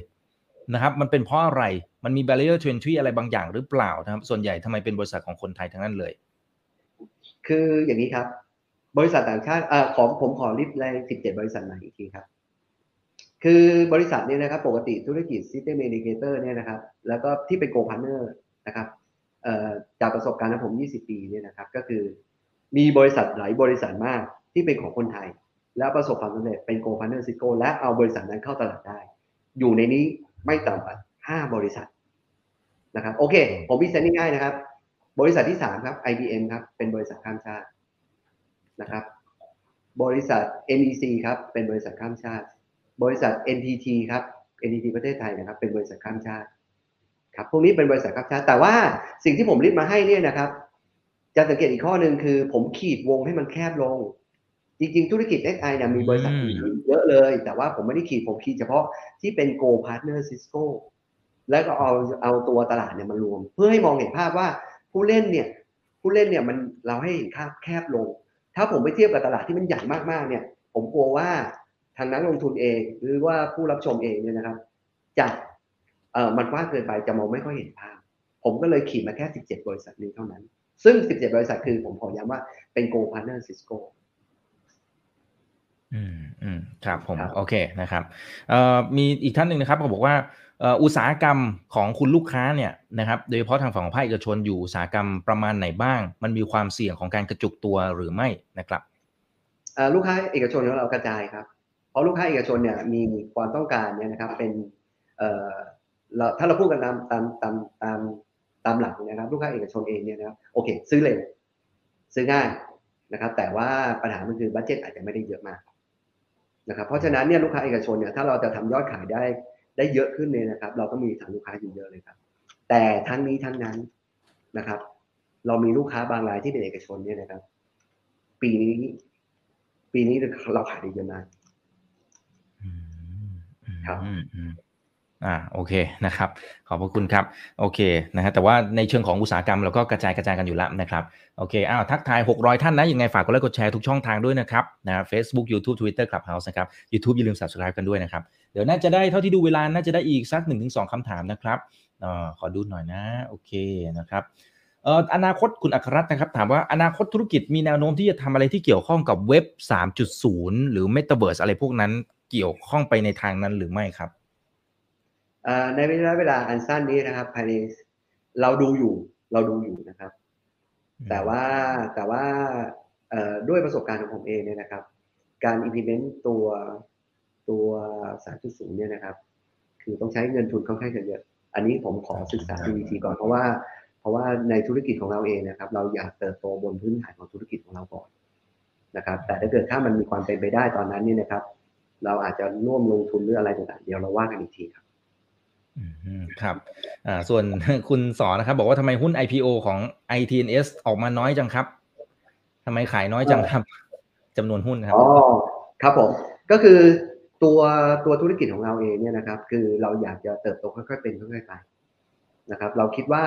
Speaker 2: นะครับ มันเป็นเพราะอะไร มันมี barrier to entry อะไรบางอย่างหรือเปล่านะครับ ส่วนใหญ่ทำไมเป็นบริษัทของคนไทยทั้งนั้นเลย
Speaker 3: คืออย่างนี้ครับ บริษัทต่างชาติเอ่อของผมขอ list เลย17 บริษัทใหม่อีกทีครับ คือบริษัทเนี่ยนะครับปกติธุรกิจ System Integrator เนี่ยนะครับแล้วก็ที่เป็น Gold Partner นะครับจากประสบการณ์ของผม 20 ปีเนี่ยนะครับก็คือมีบริษัทหลายบริษัทมากที่เป็นของคนไทย แล้วประสบความสำเร็จเป็น Gold Partner Cisco และเอาบริษัทนั้นเข้าตลาดได้ อยู่ในนี้ไม่ต่ำกว่า 5 บริษัทนะครับโอเคผมพิเศษง่ายๆนะครับ บริษัทที่ 3 ครับ IBM ครับเป็นบริษัทข้ามชาตินะครับบริษัท NEC ครับเป็นบริษัทข้ามชาติ บริษัท NTT ครับ NTT ประเทศไทยนะครับ เป็นบริษัทข้ามชาติครับพวกนี้เป็นบริษัทครับชาติ แต่ว่าสิ่งที่ผมริบมาให้เนี่ยนะครับ จะสังเกตอีกข้อหนึ่งคือ ผมขีดวงให้มันแคบลง จริง ๆ ธุรกิจ XI เนี่ยมีบริษัทเยอะเลย แต่ว่าผมไม่ได้ขีดผมขีดเฉพาะที่เป็น Go Partner Cisco แล้วก็เอาเอาตัวตลาดเนี่ยมารวม เพื่อให้มองเห็นภาพว่าผู้เล่นเนี่ยผู้เล่นเนี่ยมันเราให้เห็นภาพแคบลง ถ้าผมไปเทียบกับตลาดที่มันใหญ่มากๆเนี่ย ผมกลัวว่า ทางนักลงทุนเอง หรือว่าผู้รับชมเองเนี่ยนะครับจะเออมันกว้างเกินไปจะมองไม่ค่อยเห็นภาพ ผมก็เลยขีดมาแค่ 17 บริษัทนี้เท่านั้น ซึ่ง 17 บริษัทคือผมขอย้ำว่าเป็น Go Partner Cisco
Speaker 2: อืมอืมครับผมโอเคนะครับเอ่อมีอีกท่านหนึ่งนะครับเขาบอกว่าอุตสาหกรรมของคุณลูกค้าเนี่ยนะครับโดยเฉพาะทางฝั่งของภาคเอกชนอยู่อุตสาหกรรมประมาณไหนบ้าง มันมีความเสี่ยงของการกระจุกตัวหรือไม่นะครับ
Speaker 3: ลูกค้าเอกชนของเรากระจายครับ ราะลูกค้าเอกชนเนี่ยมีความต้องการเนี่ยนะครับเป็นเอ่อเราถ้าเราพูดกันตามตามตามตามตามหลักนะครับ ลูกค้าเอกชนเองเนี่ยนะครับโอเค ซื้อเร็วซื้อง่ายนะครับ แต่ว่าปัญหามันคือบัตเจ็ตอาจจะไม่ได้เยอะมากนะครับเพราะฉะนั้นเนี่ยลูกค้าเอกชนเนี่ยถ้าเราจะทำยอดขายได้ได้เยอะขึ้นเนี่ยนะครับ เราก็มีฐานลูกค้าอยู่เยอะเลยครับ แต่ทั้งนี้ทั้งนั้นนะครับ เรามีลูกค้าบางรายที่เป็นเอกชนเนี่ยนะครับ ปีนี้ ปีนี้เราขายได้เยอะมาก ครับ
Speaker 2: อ่าโอเคนะครับ ขอบพระคุณครับ โอเคนะฮะแต่ว่าในเชิงของอุตสาหกรรมเราก็กระจายกระจายกันอยู่แล้วนะครับโอเคอ้าวทักทาย 600 ท่านนะยังไงฝากกดไลค์กดแชร์ทุกช่องทางด้วยนะครับนะ Facebook YouTube Twitter Clubhouse นะครับ YouTube อย่าลืม subscribe กันด้วยนะครับ เดี๋ยวน่าจะได้เท่าที่ดูเวลาน่าจะได้อีกสัก1-2คำถามนะครับอ่อขอดูหน่อยนะโอเคนะครับเอ่ออนาคตคุณอัครรัตน์นะครับ ถามว่าอนาคตธุรกิจมีแนวโน้มที่จะทำอะไรที่เกี่ยวข้องกับเว็บ 3.0 หรือ Metaverse อะไรพวกนั้น เกี่ยวข้องไปในทางนั้นหรือไม่ครับ
Speaker 3: เอ่อในระยะเวลาอันสั้นนี้นะครับ ภายในเราดูอยู่เราดูอยู่นะครับ แต่ว่าแต่ว่าเอ่อด้วยประสบการณ์ของผมเองเนี่ยนะครับ การ implement ตัวตัว 3.0 เนี่ยนะครับ คือต้องใช้เงินทุนค่อนข้างจะเยอะ อันนี้ผมขอศึกษาดูอีกทีก่อนเพราะว่า เพราะว่าในธุรกิจของเราเองนะครับ เราอยากเติบโตบนพื้นฐานของธุรกิจของเราก่อนนะครับ แต่ถ้าเกิดถ้ามันมีความเป็นไปได้ตอนนั้นเนี่ยนะครับ เราอาจจะร่วมลงทุนหรืออะไรต่างๆเดี๋ยวเราว่ากันอีกทีครับ
Speaker 2: อืมครับอ่าส่วนคุณสอนนะครับ บอกว่าทำไมหุ้น IPO ของ ITNS ออกมาน้อยจังครับทำไมขายน้อยจังครับจำนวนหุ้นครับ
Speaker 3: อ๋อครับผม ก็คือตัวตัวธุรกิจของเราเองเนี่ยนะครับ คือเราอยากจะเติบโตค่อยๆเป็นค่อยๆไปนะครับ เราคิดว่า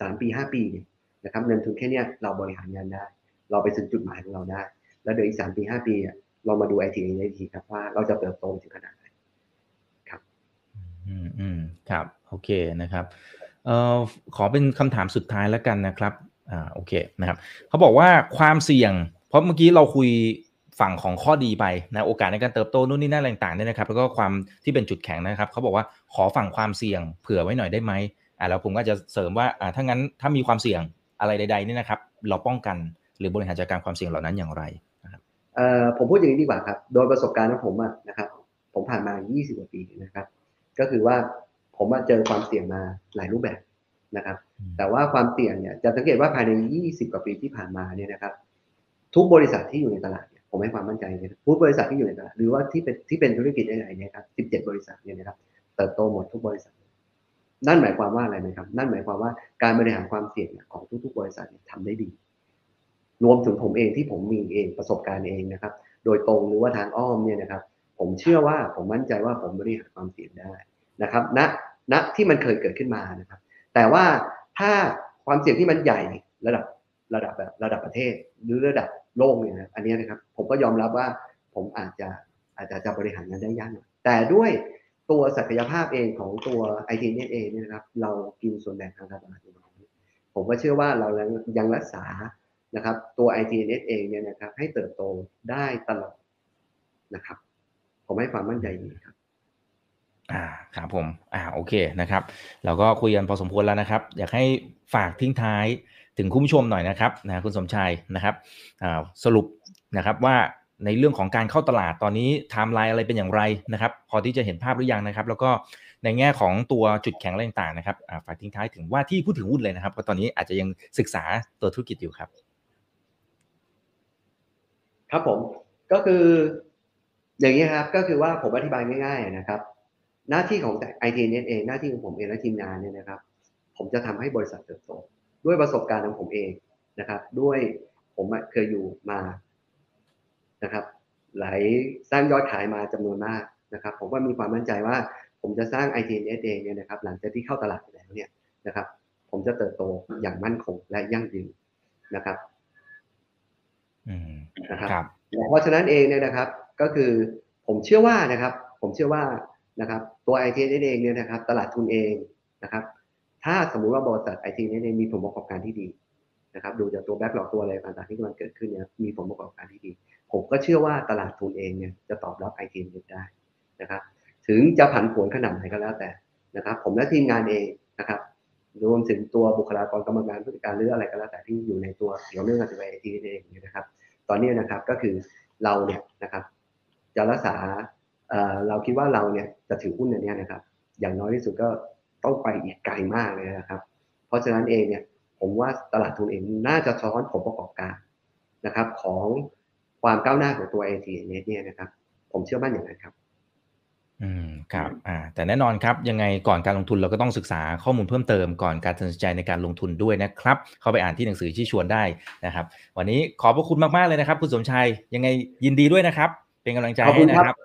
Speaker 3: สามปีห้าปีเนี่ยนะครับเงินทุนแค่เนี้ยเราบริหารงานได้ เราไปถึงจุดหมายของเราได้ แล้วเดี๋ยวอีกสามปีห้าปีอะ เรามาดูไอทีในทีครับว่าเราจะเติบโตถึงขนาดไหนครับ
Speaker 2: อืมอืมครับ โอเคนะครับเอ่อขอเป็นคำถามสุดท้ายแล้วกันนะครับอ่าโอเคนะครับเขาบอกว่าความเสี่ยง เพราะเมื่อกี้เราคุยฝั่งของข้อดีไปนะโอกาสในการเติบโตนู่นนี่นั่นอะไรต่างๆเนี่ยนะครับ แล้วก็ความที่เป็นจุดแข็งนะครับเขาบอกว่าขอฝั่งความเสี่ยงเผื่อไว้หน่อยได้ไหมอ่าแล้วผมก็จะเสริมว่าอ่าถ้างั้นถ้ามีความเสี่ยงอะไรใดๆเนี่ยนะครับ เราป้องกันหรือบริหารจัดการความเสี่ยงเหล่านั้นอย่างไร
Speaker 3: ผมพูดอย่างนี้ดีกว่าครับ โดยประสบการณ์ของผมอะนะครับ ผมผ่านมา 20กว่าปีนะครับ ก็คือว่าผมมาเจอความเสี่ยงมาหลายรูปแบบนะครับ แต่ว่าความเสี่ยงเนี่ยจะสังเกตว่าภายใน 20 กว่าปีที่ผ่านมาเนี่ยนะครับ ทุกบริษัทที่อยู่ในตลาดเนี่ยผมให้ความมั่นใจเลยทุกบริษัทที่อยู่ในตลาดหรือว่าที่เป็นที่เป็นธุรกิจใหญ่ๆเนี่ยครับ 17 บริษัทเนี่ยนะครับ เติบโตหมดทุกบริษัท นั่นหมายความว่าอะไรไหมครับ นั่นหมายความว่าการบริหารความเสี่ยงเนี่ยของทุก ๆ บริษัทเนี่ยทำได้ดี รวมถึงผมเองที่ผมมีเองประสบการณ์เองนะครับ โดยตรงหรือว่าทางอ้อมเนี่ยนะครับ ผมเชื่อว่าผมมั่นใจว่าผมบริหารความเสี่ยงได้นะครับณณที่มันเคยเกิดขึ้นมานะครับ แต่ว่าถ้าความเสี่ยงที่มันใหญ่ระดับระดับแบบระดับประเทศหรือระดับโลกเนี่ยนะอันนี้นะครับผมก็ยอมรับว่าผมอาจจะอาจจะจะบริหารงานได้ยากแต่ด้วยตัวศักยภาพเองของตัว i t เองเนี่ยนะครับ เรากินส่วนแบ่งทางการตลาดอยู่น้อผมก็เชื่อว่าเรายังรักษา นะครับตัว i t เองเนี่ยนะครับให้เติบโตได้ตลอดนะครับ ผมให้ความมั่นใจดีครับ
Speaker 2: อ่าครับผมอ่าโอเคนะครับ เราก็คุยกันพอสมควรแล้วนะครับ อยากให้ฝากทิ้งท้ายถึงคุณผู้ชมหน่อยนะครับนะคุณสมชายนะครับอ่าสรุปนะครับว่าในเรื่องของการเข้าตลาดตอนนี้ไทม์ไลน์อะไรเป็นอย่างไรนะครับ พอที่จะเห็นภาพหรือยังนะครับ แล้วก็ในแง่ของตัวจุดแข็งอะไรต่างๆนะครับอ่าฝากทิ้งท้ายถึงว่าที่ผู้ถือหุ้นเลยนะครับเพราะตอนนี้อาจจะยังศึกษาตัวธุรกิจอยู่ครับ
Speaker 3: ครับผมก็คือ อย่างนี้ครับก็คือว่าผมอธิบายง่ายๆนะครับ หน้าที่ของ ITNS เองหน้าที่ของผมเองและทีมงานเนี่ยนะครับ ผมจะทำให้บริษัทเติบโตด้วยประสบการณ์ของผมเองนะครับ ด้วยผมเคยอยู่มานะครับ หลายสร้างยอดขายมาจำนวนมากนะครับ ผมก็มีความมั่นใจว่า ผมจะสร้าง i t เองเนี่ยนะครับ หลังจากที่เข้าตลาดแล้วเนี่ยนะครับ ผมจะเติบโตอย่างมั่นคงและยั่งยืนนะครับ นะครับ
Speaker 2: ครับ
Speaker 3: เพราะฉะนั้นเองเนี่ยนะครับก็คือผมเชื่อว่านะครับ ผมเชื่อว่านะครับตัว i t เองเนี่ยนะครับตลาดทุนเองนะครับ ถ้าสมมุติว่าบริษัท i t เองมีผลประกอบการที่ดีนะครับ ดูจากตัวแบ็กหลอกตัวอะไรต่างๆที่กำลังเกิดขึ้นเนี่ยมีผลประกอบการที่ดี ผมก็เชื่อว่าตลาดทุนเองเนี่ยจะตอบรับ i t ได้นะครับ ถึงจะผันผวนขนาดไหนก็แล้วแต่นะครับ ผมและทีมงานเองนะครับ รวมถึงตัวบุคลากรกรรมการผู้จัดการหรืออะไรก็แล้วแต่ที่อยู่ในตัวเกี่ยวเนื่องกับตัวไอทีเองเนี่ยนะครับ ตอนนี้นะครับก็คือเราเนี่ยนะครับ จะรักษาเราคิดว่าเราเนี่ยจะถือหุ้นอันนี้นะครับ อย่างน้อยที่สุดก็ต้องไปอีกไกลมากเลยนะครับ เพราะฉะนั้นเองเนี่ยผมว่าตลาดทุนเองน่าจะซ้อนผลประกอบการนะครับ ของความก้าวหน้าของตัว AT เนี่ยนะครับ ผมเชื่อมั่นอย่างนั้นครับ
Speaker 2: อืมครับอ่าแต่แน่นอนครับยังไงก่อนการลงทุนเราก็ต้องศึกษาข้อมูลเพิ่มเติมก่อนการตัดสินใจในการลงทุนด้วยนะครับ เข้าไปอ่านที่หนังสือที่ชวนได้นะครับ วันนี้ขอบพระคุณมาก ๆ เลยนะครับ คุณสมชายยังไงยินดีด้วยนะครับ เป็นกำลังใจ
Speaker 3: ขอบ
Speaker 2: ให้
Speaker 3: คุณ
Speaker 2: นะครับ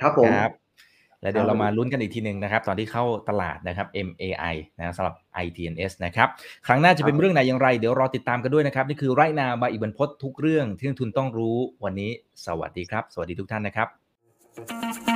Speaker 3: ครับผม
Speaker 2: ครับแล้วเดี๋ยว
Speaker 3: ครับ
Speaker 2: เรามาลุ้นกันอีกทีหนึ่งนะครับ ตอนที่เข้าตลาดนะครับ MAI นะสำหรับ ITNS นะครับครั้งหน้าจะเป็นเรื่องไหนอย่างไร เดี๋ยวรอติดตามกันด้วยนะครับ นี่คือไรนาบายอิบันพศทุกเรื่องที่นักทุนต้องรู้วันนี้ สวัสดีครับ สวัสดีทุกท่านนะครับ